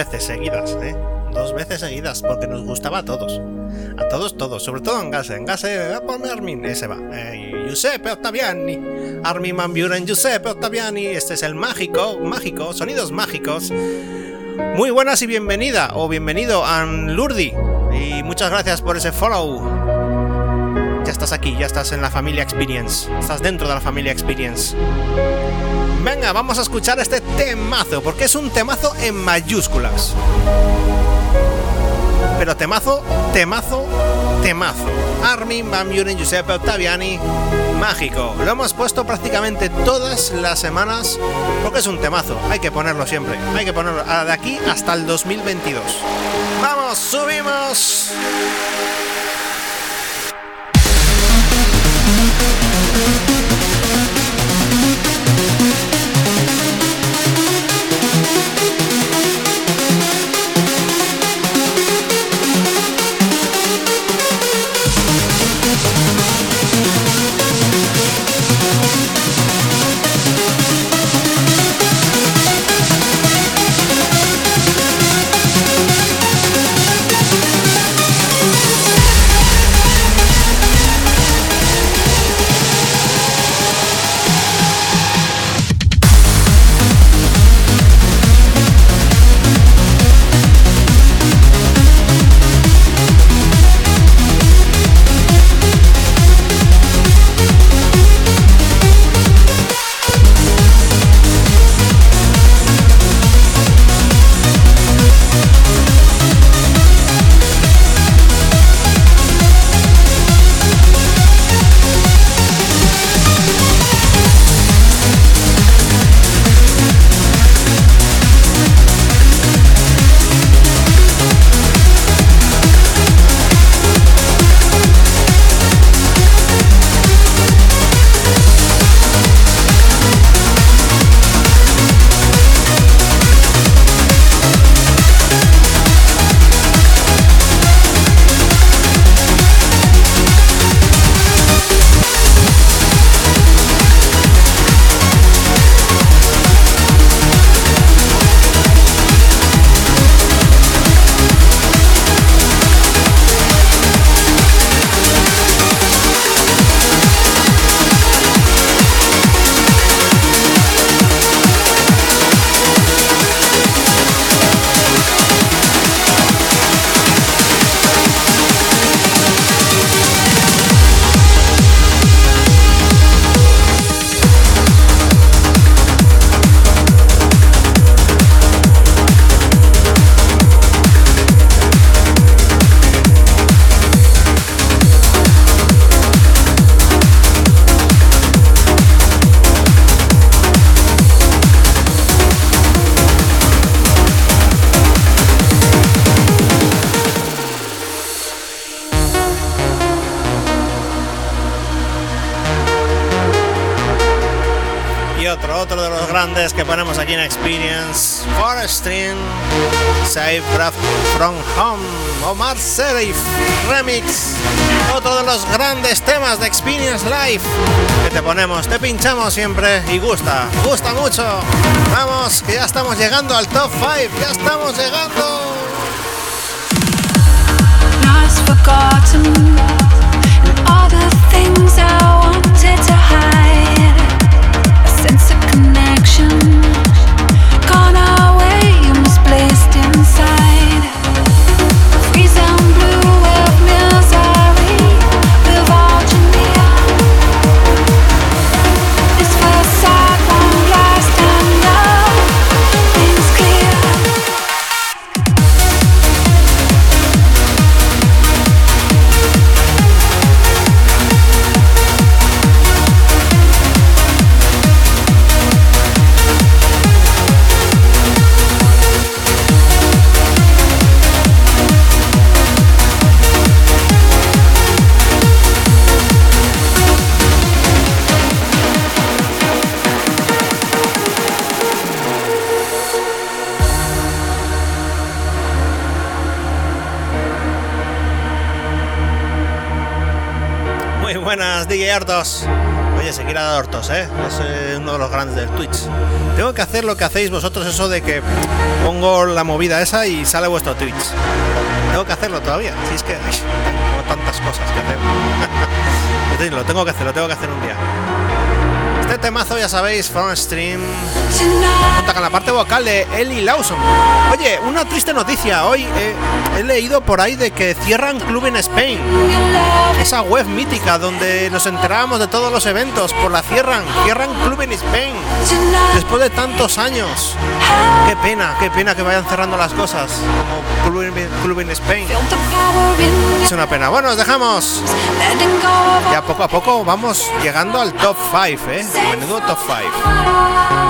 Speaker 8: Veces seguidas, ¿eh? Dos veces seguidas, porque nos gustaba a todos. A todos, todos. Sobre todo en Gase. En Gase, ponme Armin, ese va. Eh, Giuseppe Ottaviani. Armin Van Buren, Giuseppe Ottaviani. Este es el mágico, mágico, sonidos mágicos. Muy buenas y bienvenida, o bienvenido, a Lurdi. Y muchas gracias por ese follow. Ya estás aquí, ya estás en la familia Experience. Estás dentro de la familia Experience. Venga, vamos a escuchar este temazo, porque es un temazo en mayúsculas. Pero temazo, temazo, temazo. Armin Van Buren, Giuseppe Ottaviani, mágico. Lo hemos puesto prácticamente todas las semanas porque es un temazo. Hay que ponerlo siempre. Hay que ponerlo de aquí hasta el 2022. ¡Vamos, subimos! Serif Remix, otro de los grandes temas de Experience Live que te ponemos, te pinchamos siempre y gusta, gusta mucho. Vamos, que ya estamos llegando al top 5, ya estamos llegando.
Speaker 9: Gone away, misplaced inside.
Speaker 8: Hoy de Sekira Hortos, ¿eh? Es uno de los grandes del Twitch. Tengo que hacer lo que hacéis vosotros, eso de que pongo la movida esa y sale vuestro Twitch. Tengo que hacerlo todavía. Si es que tengo tantas cosas que hacer. [laughs] Lo tengo que hacer, lo tengo que hacer un día. Este temazo, ya sabéis, From Stream. Cuenta con la parte vocal de Ellie Lawson. Oye, una triste noticia. Hoy eh, he leído por ahí de que cierran Club en Spain. Esa web mítica donde nos enterábamos de todos los eventos. Por la cierran. Cierran Club en Spain. Después de tantos años. Qué pena, qué pena que vayan cerrando las cosas. Como Club en, Club en Spain. Es una pena. Bueno, nos dejamos. Ya poco a poco vamos llegando al top 5, ¿eh? Menudo top 5.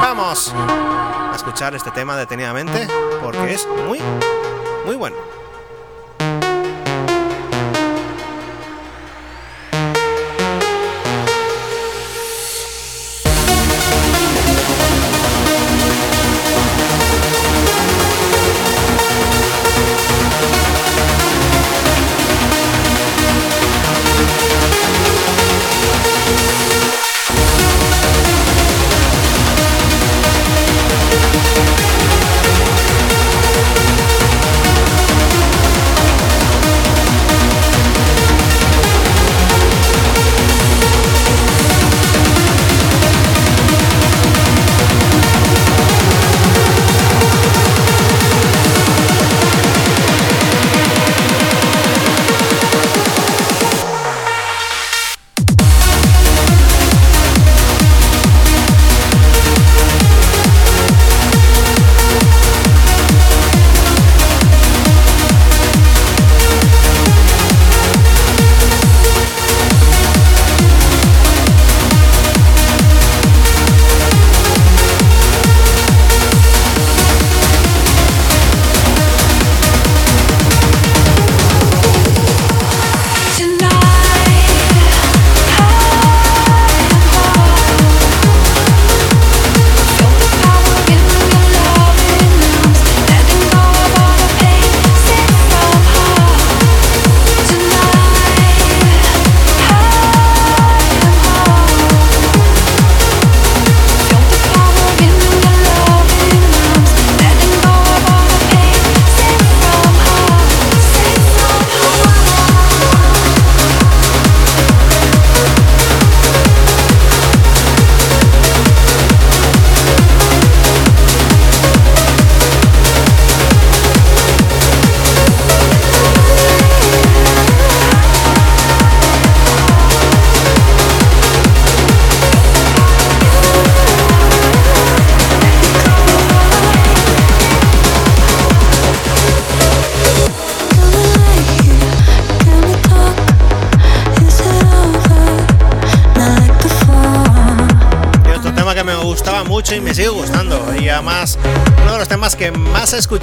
Speaker 8: Vamos a escuchar este tema detenidamente porque es muy, muy bueno.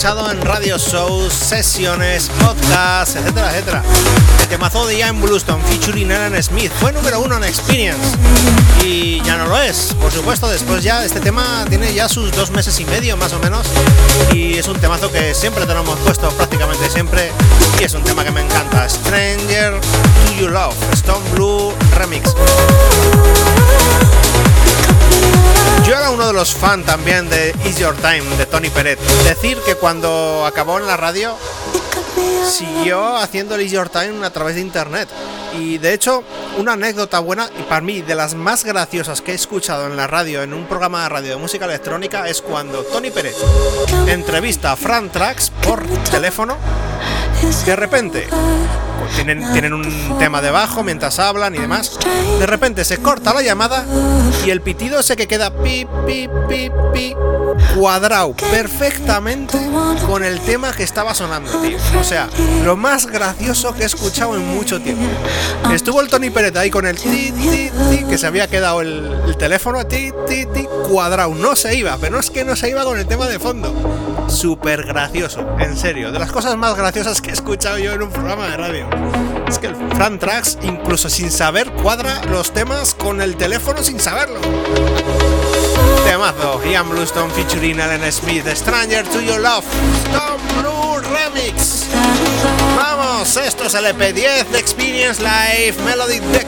Speaker 8: En radio shows, sesiones, podcasts, etcétera, etcétera. El temazo de Ian Bluestone featuring Alan Smith fue número uno en Experience. Y ya no lo es, por supuesto. Después ya este tema tiene ya sus dos meses y medio más o menos. Y es un temazo que siempre te lo hemos puesto prácticamente siempre. Y es un tema que me encanta. Stranger to You Love, Stone Blue Remix. Yo era uno de los fans también de Is Your Time de Tony Peret. Decir que cuando acabó en la radio siguió haciendo el Is Your Time a través de internet. Y de hecho, una anécdota buena y para mí de las más graciosas que he escuchado en la radio, en un programa de radio de música electrónica, es cuando Tony Peret entrevista a Fran Trax por teléfono. De repente, tienen, tienen un tema debajo mientras hablan y demás. De repente se corta la llamada y el pitido ese que queda pi, pi, pi, pi, cuadrado perfectamente con el tema que estaba sonando, tío. O sea, lo más gracioso que he escuchado en mucho tiempo. Estuvo el Tony Peret ahí con el ti, ti, ti, que se había quedado el, el teléfono ti, ti, ti, cuadrado. No se iba, pero no es que no se iba con el tema de fondo. Súper gracioso, en serio. De las cosas más graciosas que he escuchado yo en un programa de radio. Es que el Fran Trax, incluso sin saber, cuadra los temas con el teléfono sin saberlo. Temazo, Ian Bluestone featuring Alan Smith, Stranger to Your Love, Stone Blue Remix. Vamos, esto es el EP10 de Experience Live Melody Deck.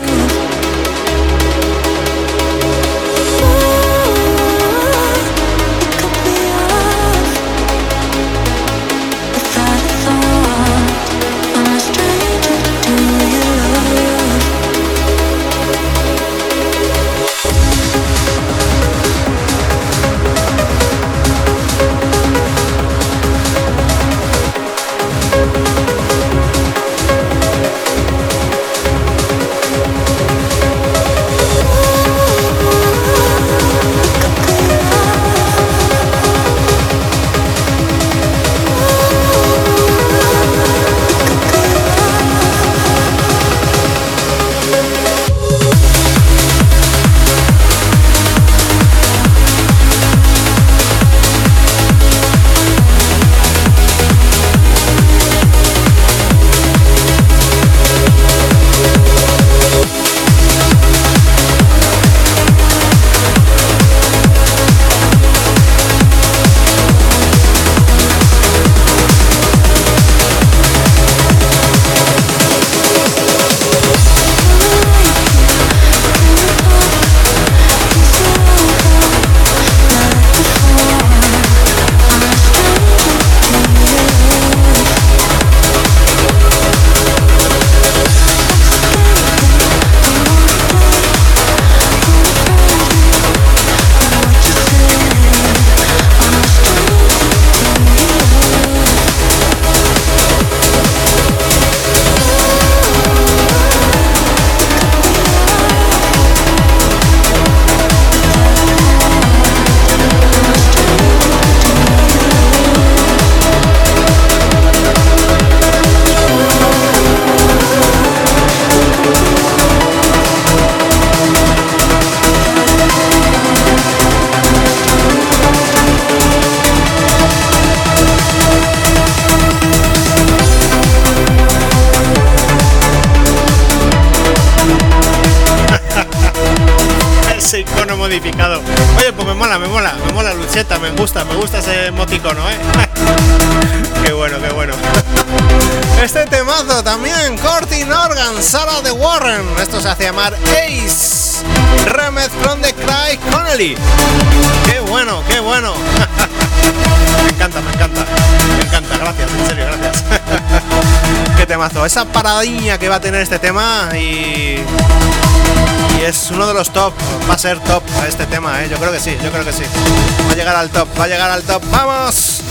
Speaker 9: Esa paradilla que va a tener este tema y y es uno de los top, va a ser top este tema, ¿eh? yo creo que sí, yo creo que sí. Va a llegar al top, va a llegar al top, ¡vamos!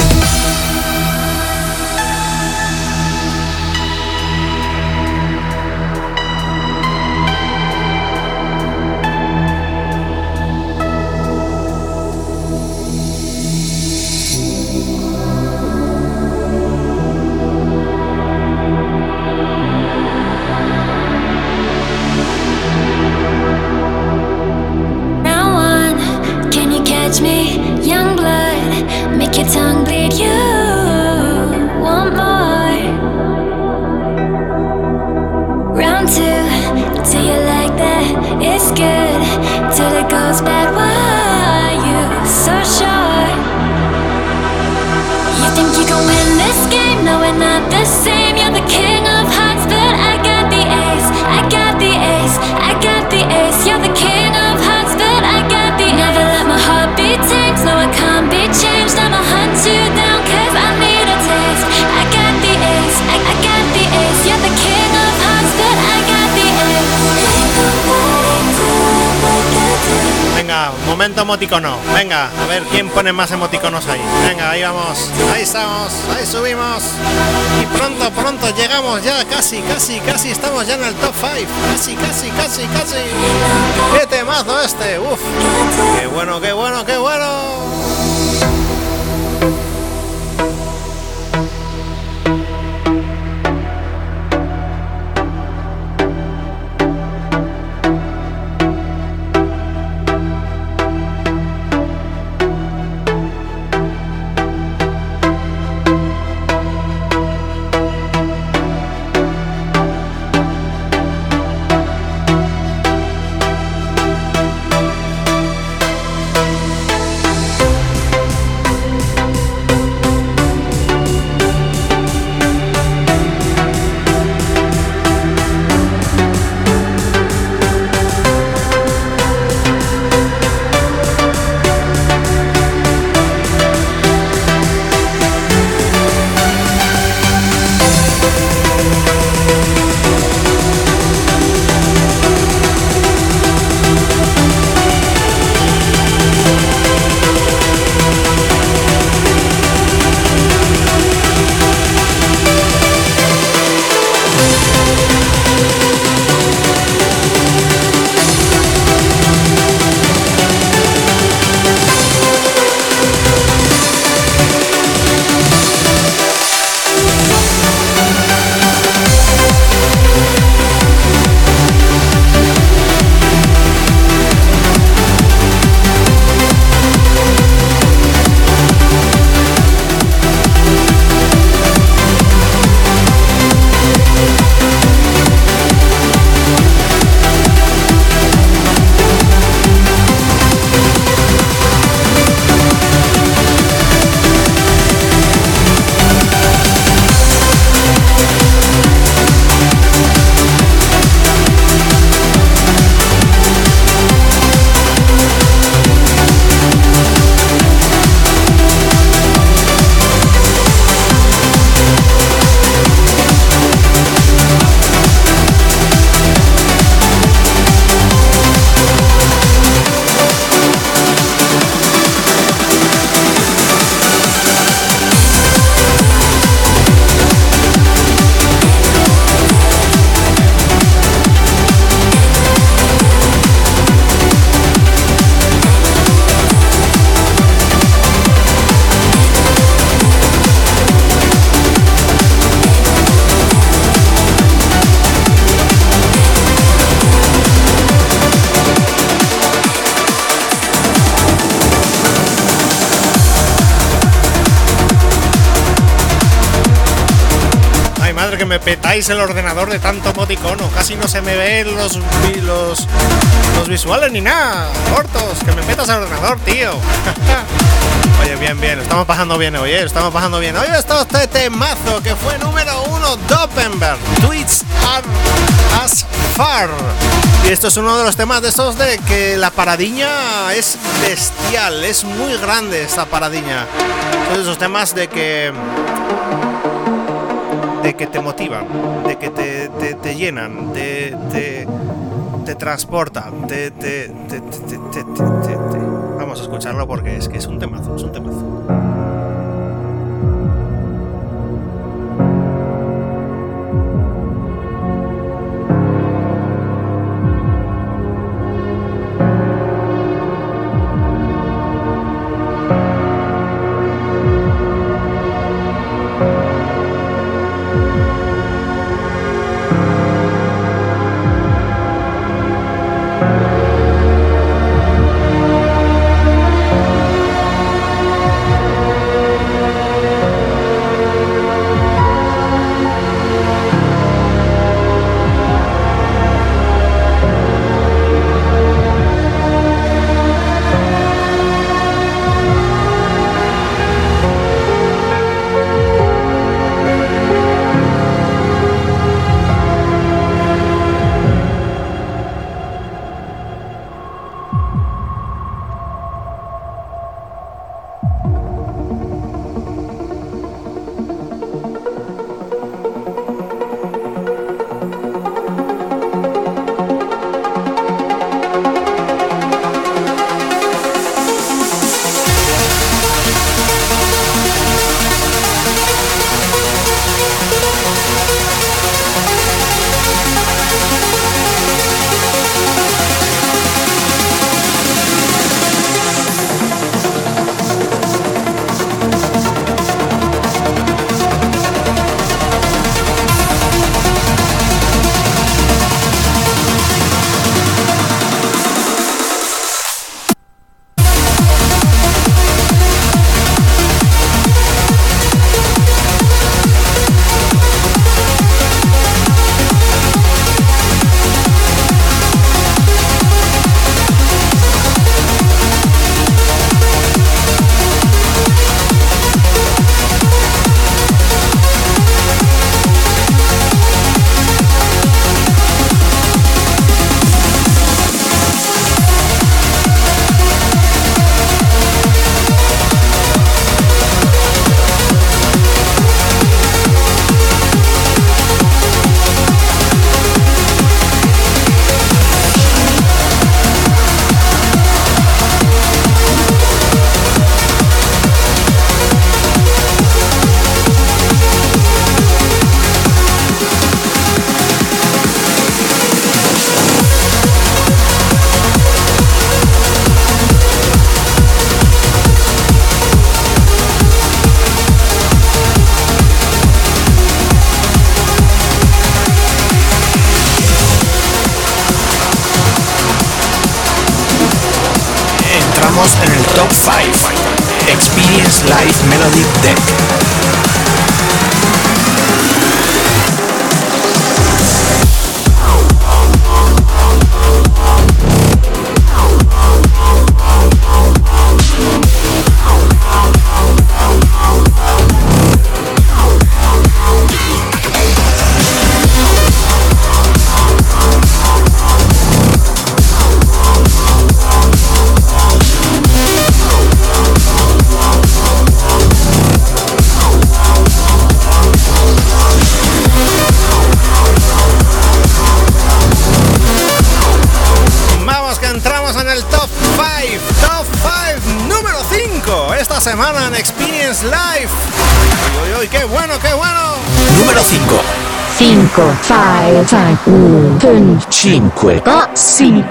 Speaker 9: Emoticono. Venga, a ver quién pone más emoticonos ahí. Venga, ahí vamos. Ahí estamos, ahí subimos. Y pronto, pronto llegamos ya, casi, casi, casi estamos ya en el top 5. Casi, casi, casi, casi. ¡Qué temazo este! ¡Uf! ¡Qué bueno, qué bueno, qué bueno!
Speaker 8: El ordenador de tanto emoticono. Casi no se me ven los, los, los visuales ni nada. Cortos, que me petas el ordenador, tío. [laughs] Oye, bien, bien, estamos pasando bien hoy, ¿eh? Estamos pasando bien. Hoy está este temazo que fue número uno, Dopenberg. Tweets are as far. Y esto es uno de los temas de esos de que la paradiña es bestial, es muy grande esta paradiña. De esos temas de que de que te motivan, de que te, te- te llenan, te, te, te transportan, te, te, te- te- te- te- te- Vamos a escucharlo porque es que es un temazo, es un temazo.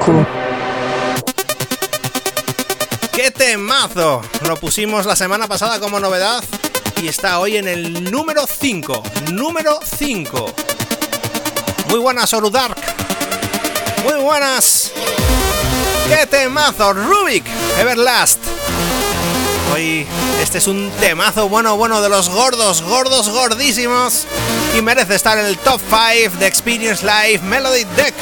Speaker 12: 5.
Speaker 8: ¡Qué temazo! Lo pusimos la semana pasada como novedad y está hoy en el número 5. Número 5. Muy buenas, Oru Dark. Muy buenas. ¡Qué temazo! Rubik, Everlast. Hoy este es un temazo bueno, bueno de los gordos, gordos, gordísimos. Y merece estar en el top 5 de Experience Live Melody Deck.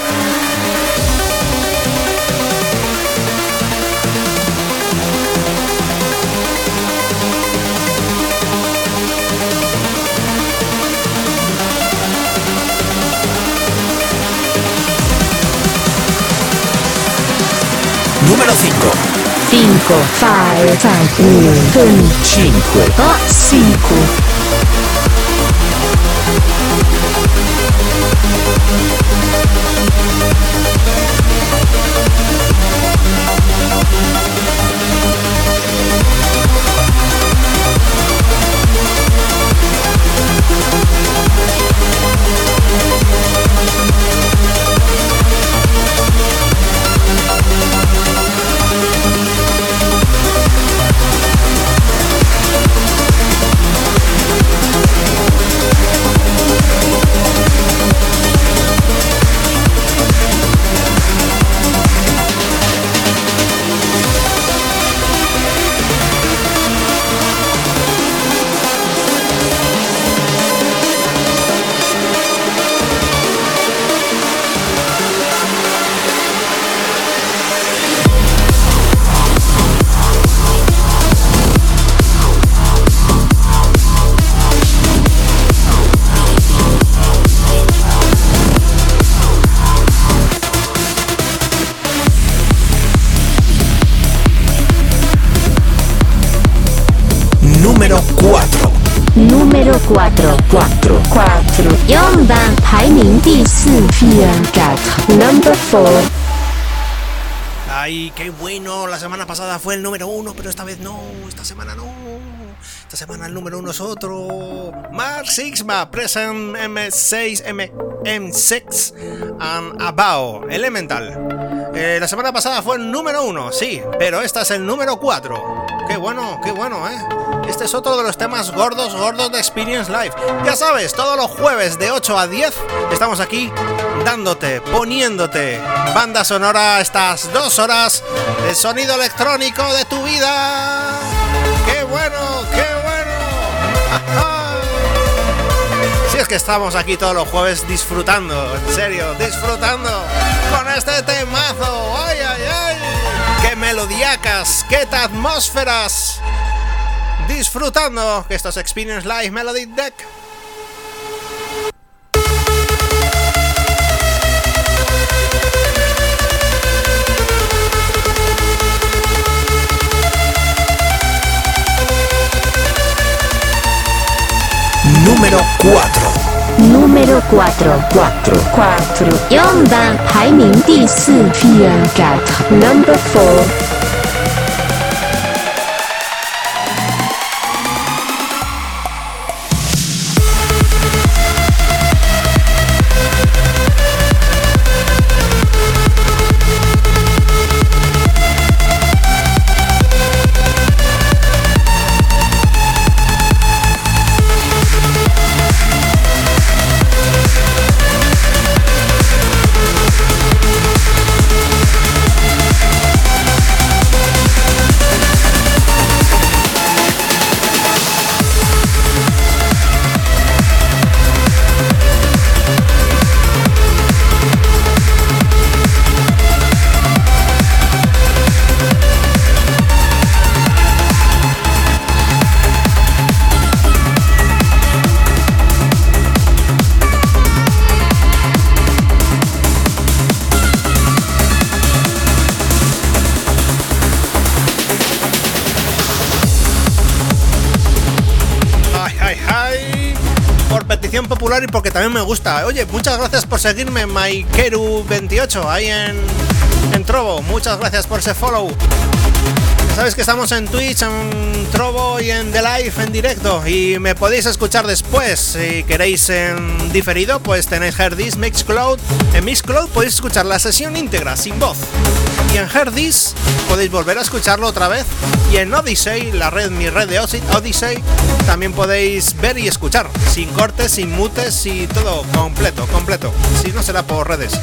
Speaker 13: 5.
Speaker 14: 5, 5, 4, 5, 5, 5.
Speaker 13: Número 4,
Speaker 14: 4, 4. 4番排名第四，Fear 4 Number 4。
Speaker 8: Ay, qué bueno. La semana pasada fue el número uno, pero esta vez no. Esta semana no. Esta semana el número uno es otro. Mark Sigma, Present M6, M, M6 and Abao, Elemental. Eh, la semana pasada fue el número uno, sí, pero esta es el número 4. Qué bueno, qué bueno, ¿eh? Este es otro de los temas gordos, gordos de Experience Live. Ya sabes, todos los jueves de 8 a 10 estamos aquí dándote, poniéndote banda sonora estas dos horas de sonido electrónico de tu vida. ¡Qué bueno, qué bueno! Si es que estamos aquí todos los jueves disfrutando, en serio, disfrutando con este temazo melodíacas, qué atmósferas. Disfrutando estos Experience Live Melody Deck.
Speaker 13: Número 4.
Speaker 14: Número 4 4 4 4 4 y porque también me gusta. Oye, muchas gracias por seguirme, Maikeru28, ahí en, en Trovo. Muchas gracias por ese follow. Ya sabéis que estamos en Twitch, en Trovo y en The Live en directo. Y me podéis escuchar después. Si queréis en diferido, pues tenéis Herdis, Mixcloud. En Mixcloud podéis escuchar la sesión íntegra, sin voz. Y en Herdis podéis volver a escucharlo otra vez. Y en Odyssey, la red, mi red de Odyssey- Odyssey, también podéis ver y escuchar. Sin cortes, sin mutes y todo completo, completo. Si no será por redes.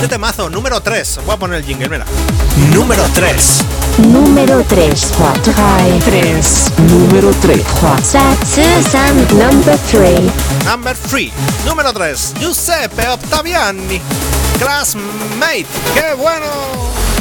Speaker 8: Qué temazo, número 3. Voy a poner el jingle, mira.
Speaker 12: Número 3.
Speaker 14: Numero 3, 4, 3. Numero 3, 4, 7, number 3.
Speaker 8: Number 3. Número 3. Giuseppe Ottaviani. Classmate. ¡Qué bueno!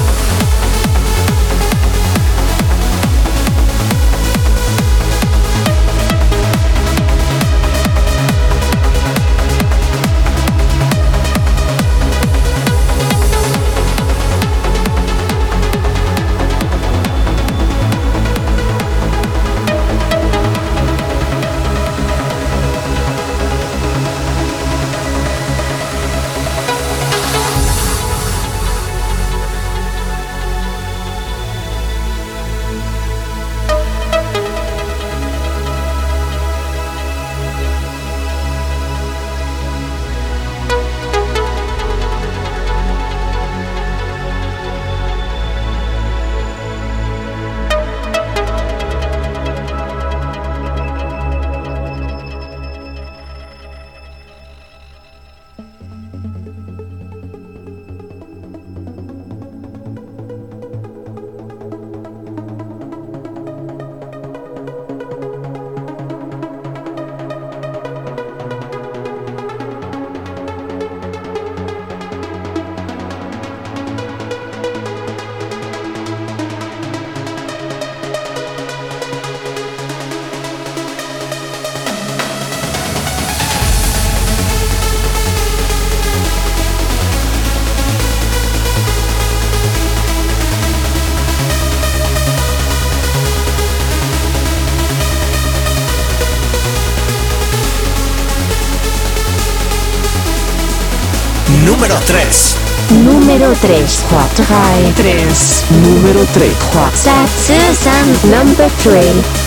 Speaker 12: 3,
Speaker 14: 4, 3. Numero 3, 4, 7, number 3.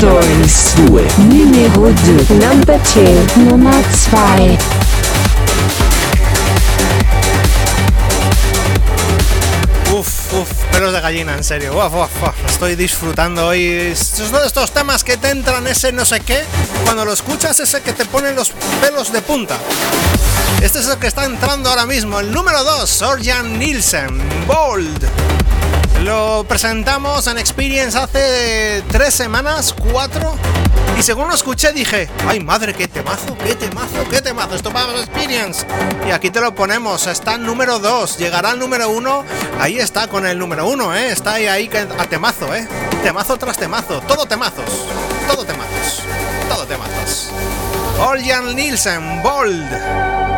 Speaker 12: 2,
Speaker 14: 2. Numero 2, number 2, Nummer 2.
Speaker 8: Uf, uf, pelos de gallina, en serio. Uf, uf, uf, Estoy disfrutando hoy. Estos son estos temas que te entran ese no sé qué. Cuando lo escuchas, ese que te pone los pelos de punta. Este es el que está entrando ahora mismo. El número 2, Sorjan Nielsen, Bold. Lo presentamos en Experience hace tres semanas, cuatro. Y según lo escuché dije, ay madre, qué temazo, qué temazo, qué temazo. Esto para Experience. Y aquí te lo ponemos. Está en número 2. Llegará al número 1. Ahí está con el número 1, ¿eh? Está ahí, ahí a temazo, ¿eh? Temazo tras temazo. Todo temazos. Todo temazos. Todo temazos. Oljan Nielsen, Bold.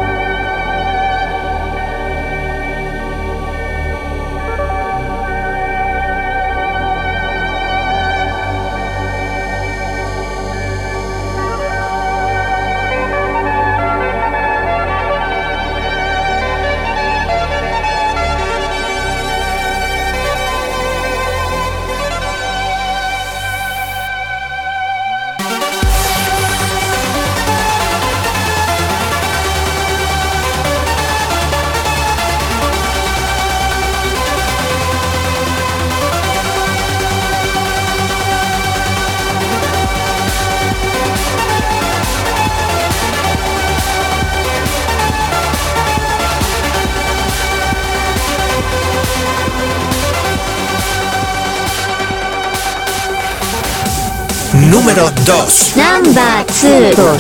Speaker 12: Número 2.
Speaker 14: Number 2 2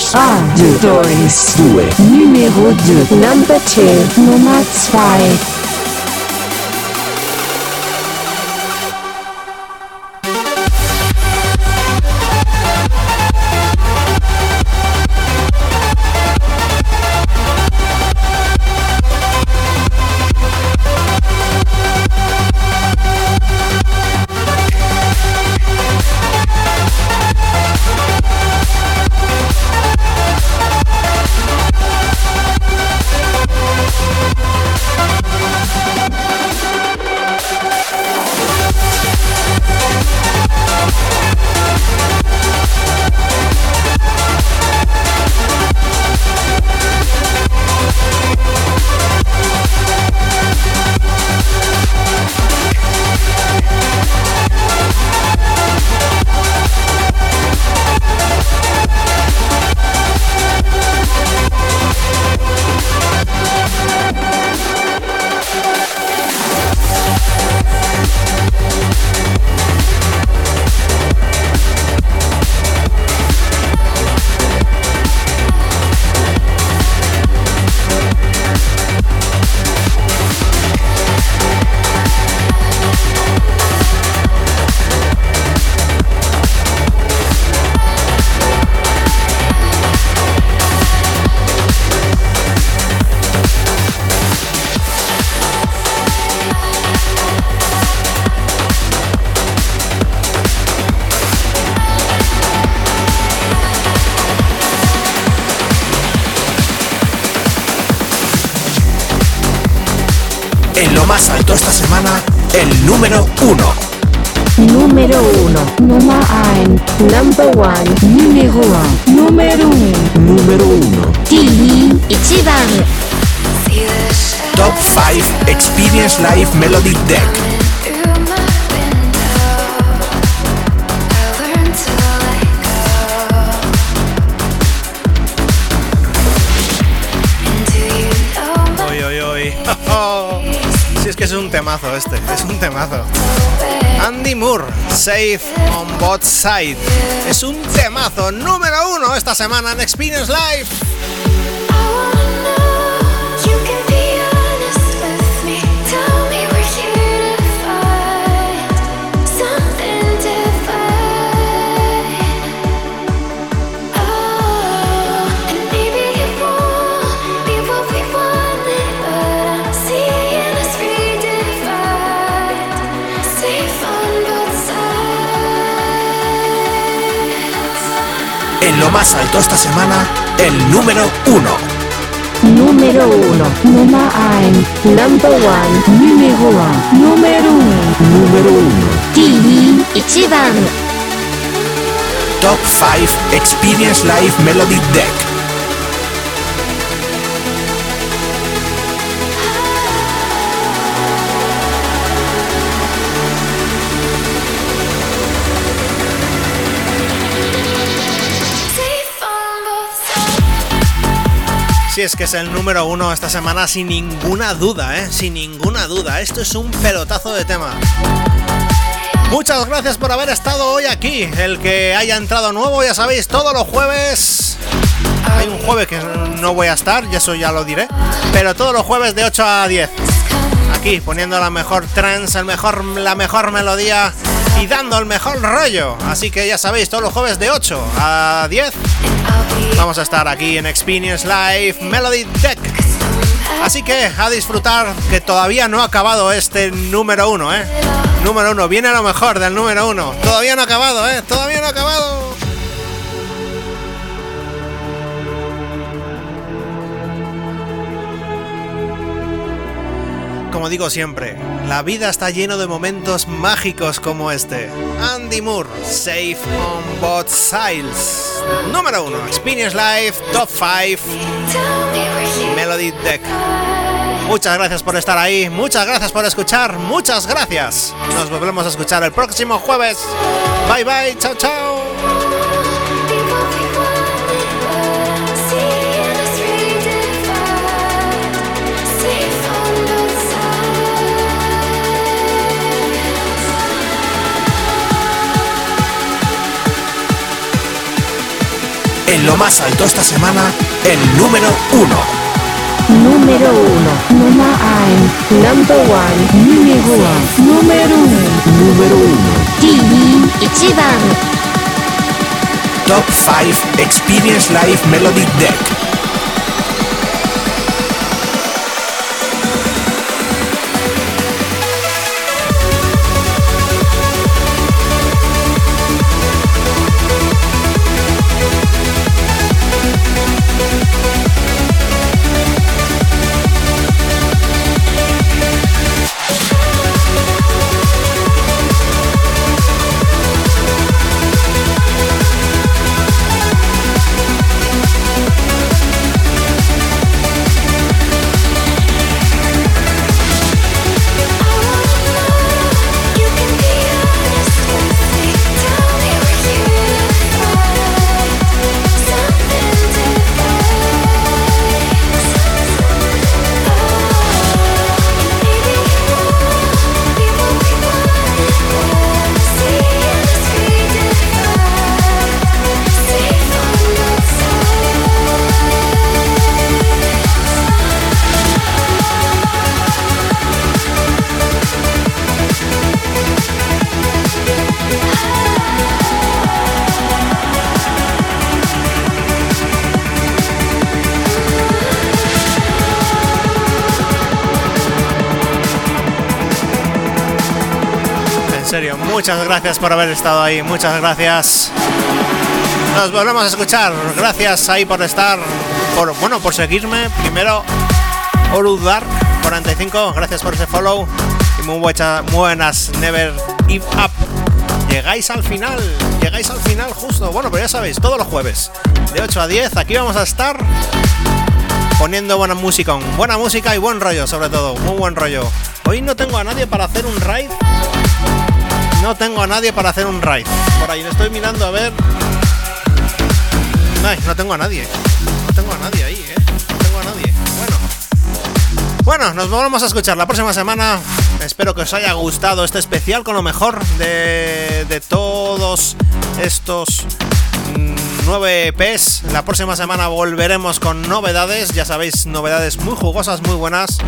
Speaker 14: 2 Numéro 2 Number 2 Nummer 2
Speaker 8: este, es un temazo. Andy Moore, Safe on Both Side. Es un temazo número uno esta semana en Experience Live.
Speaker 12: más alto esta semana, el número uno.
Speaker 14: Número uno, number one, number one, número uno,
Speaker 12: número uno,
Speaker 14: número uno. TV, Ichiban.
Speaker 12: Top 5 Experience Live Melody Deck.
Speaker 8: Si es que es el número uno esta semana sin ninguna duda, ¿eh? Sin ninguna duda. Esto es un pelotazo de tema. Muchas gracias por haber estado hoy aquí. El que haya entrado nuevo, ya sabéis, todos los jueves. Hay un jueves que no voy a estar, y eso ya lo diré. Pero todos los jueves de 8 a 10. Aquí poniendo la mejor trance, el mejor, la mejor melodía y dando el mejor rollo. Así que ya sabéis, todos los jueves de 8 a 10 vamos a estar aquí en Experience Live Melody Deck. Así que a disfrutar que todavía no ha acabado este número uno, ¿eh? Número uno, viene lo mejor del número uno. Todavía no ha acabado, ¿eh? Todavía no ha acabado. Como digo siempre, la vida está lleno de momentos mágicos como este. Andy Moore, Safe on Both Sides. Número 1, Experience Live, Top 5, Melody Deck. Muchas gracias por estar ahí, muchas gracias por escuchar, muchas gracias. Nos volvemos a escuchar el próximo jueves. Bye bye, chao chao.
Speaker 9: En lo más alto esta semana, el número 1.
Speaker 14: Número 1. Number 1. Number 1. Número 1. Número 1. Número 1.
Speaker 9: Top 5 Experience Live Melodic Deck.
Speaker 8: Gracias por haber estado ahí, muchas gracias. Nos volvemos a escuchar, gracias ahí por estar, por bueno, por seguirme. Primero, Orudar 45, gracias por ese follow y muy buenas, Never Give Up. Llegáis al final, llegáis al final justo. Bueno, pero ya sabéis, todos los jueves, de 8 a 10, aquí vamos a estar poniendo buena música, buena música y buen rollo, sobre todo, muy buen rollo. Hoy no tengo a nadie para hacer un raid no tengo a nadie para hacer un raid. Por ahí estoy mirando a ver. Ay, no tengo a nadie. No tengo a nadie ahí, ¿eh? No tengo a nadie. Bueno. Bueno, nos volvemos a escuchar la próxima semana. Espero que os haya gustado este especial con lo mejor de, todos estos mm, nueve EPs. La próxima semana volveremos con novedades. Ya sabéis, novedades muy jugosas, muy buenas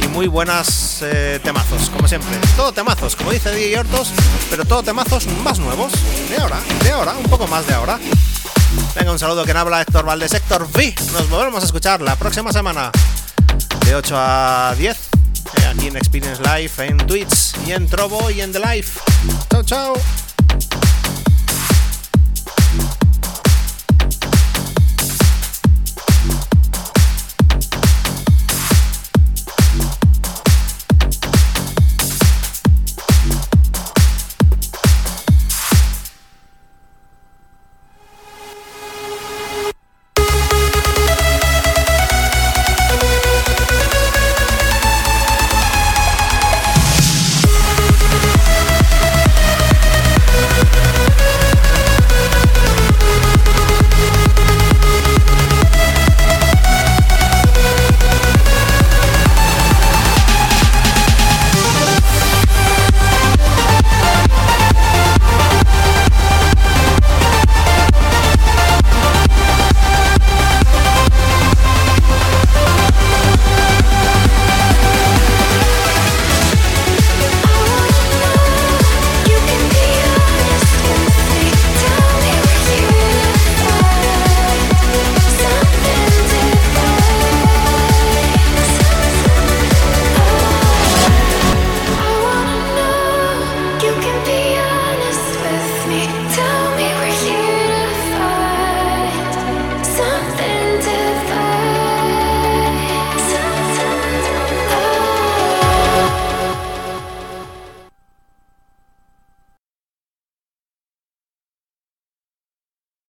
Speaker 8: y muy buenas eh, temazos, como siempre. Todo temazos, como dice DJ Hortos, pero todo temazos más nuevos. De ahora, de ahora, un poco más de ahora. Venga, un saludo que habla Héctor Valdés, Héctor V. Nos volvemos a escuchar la próxima semana de 8 a 10 eh, aquí en Experience Live, en Twitch y en Trovo y en The Live. Chao, chao.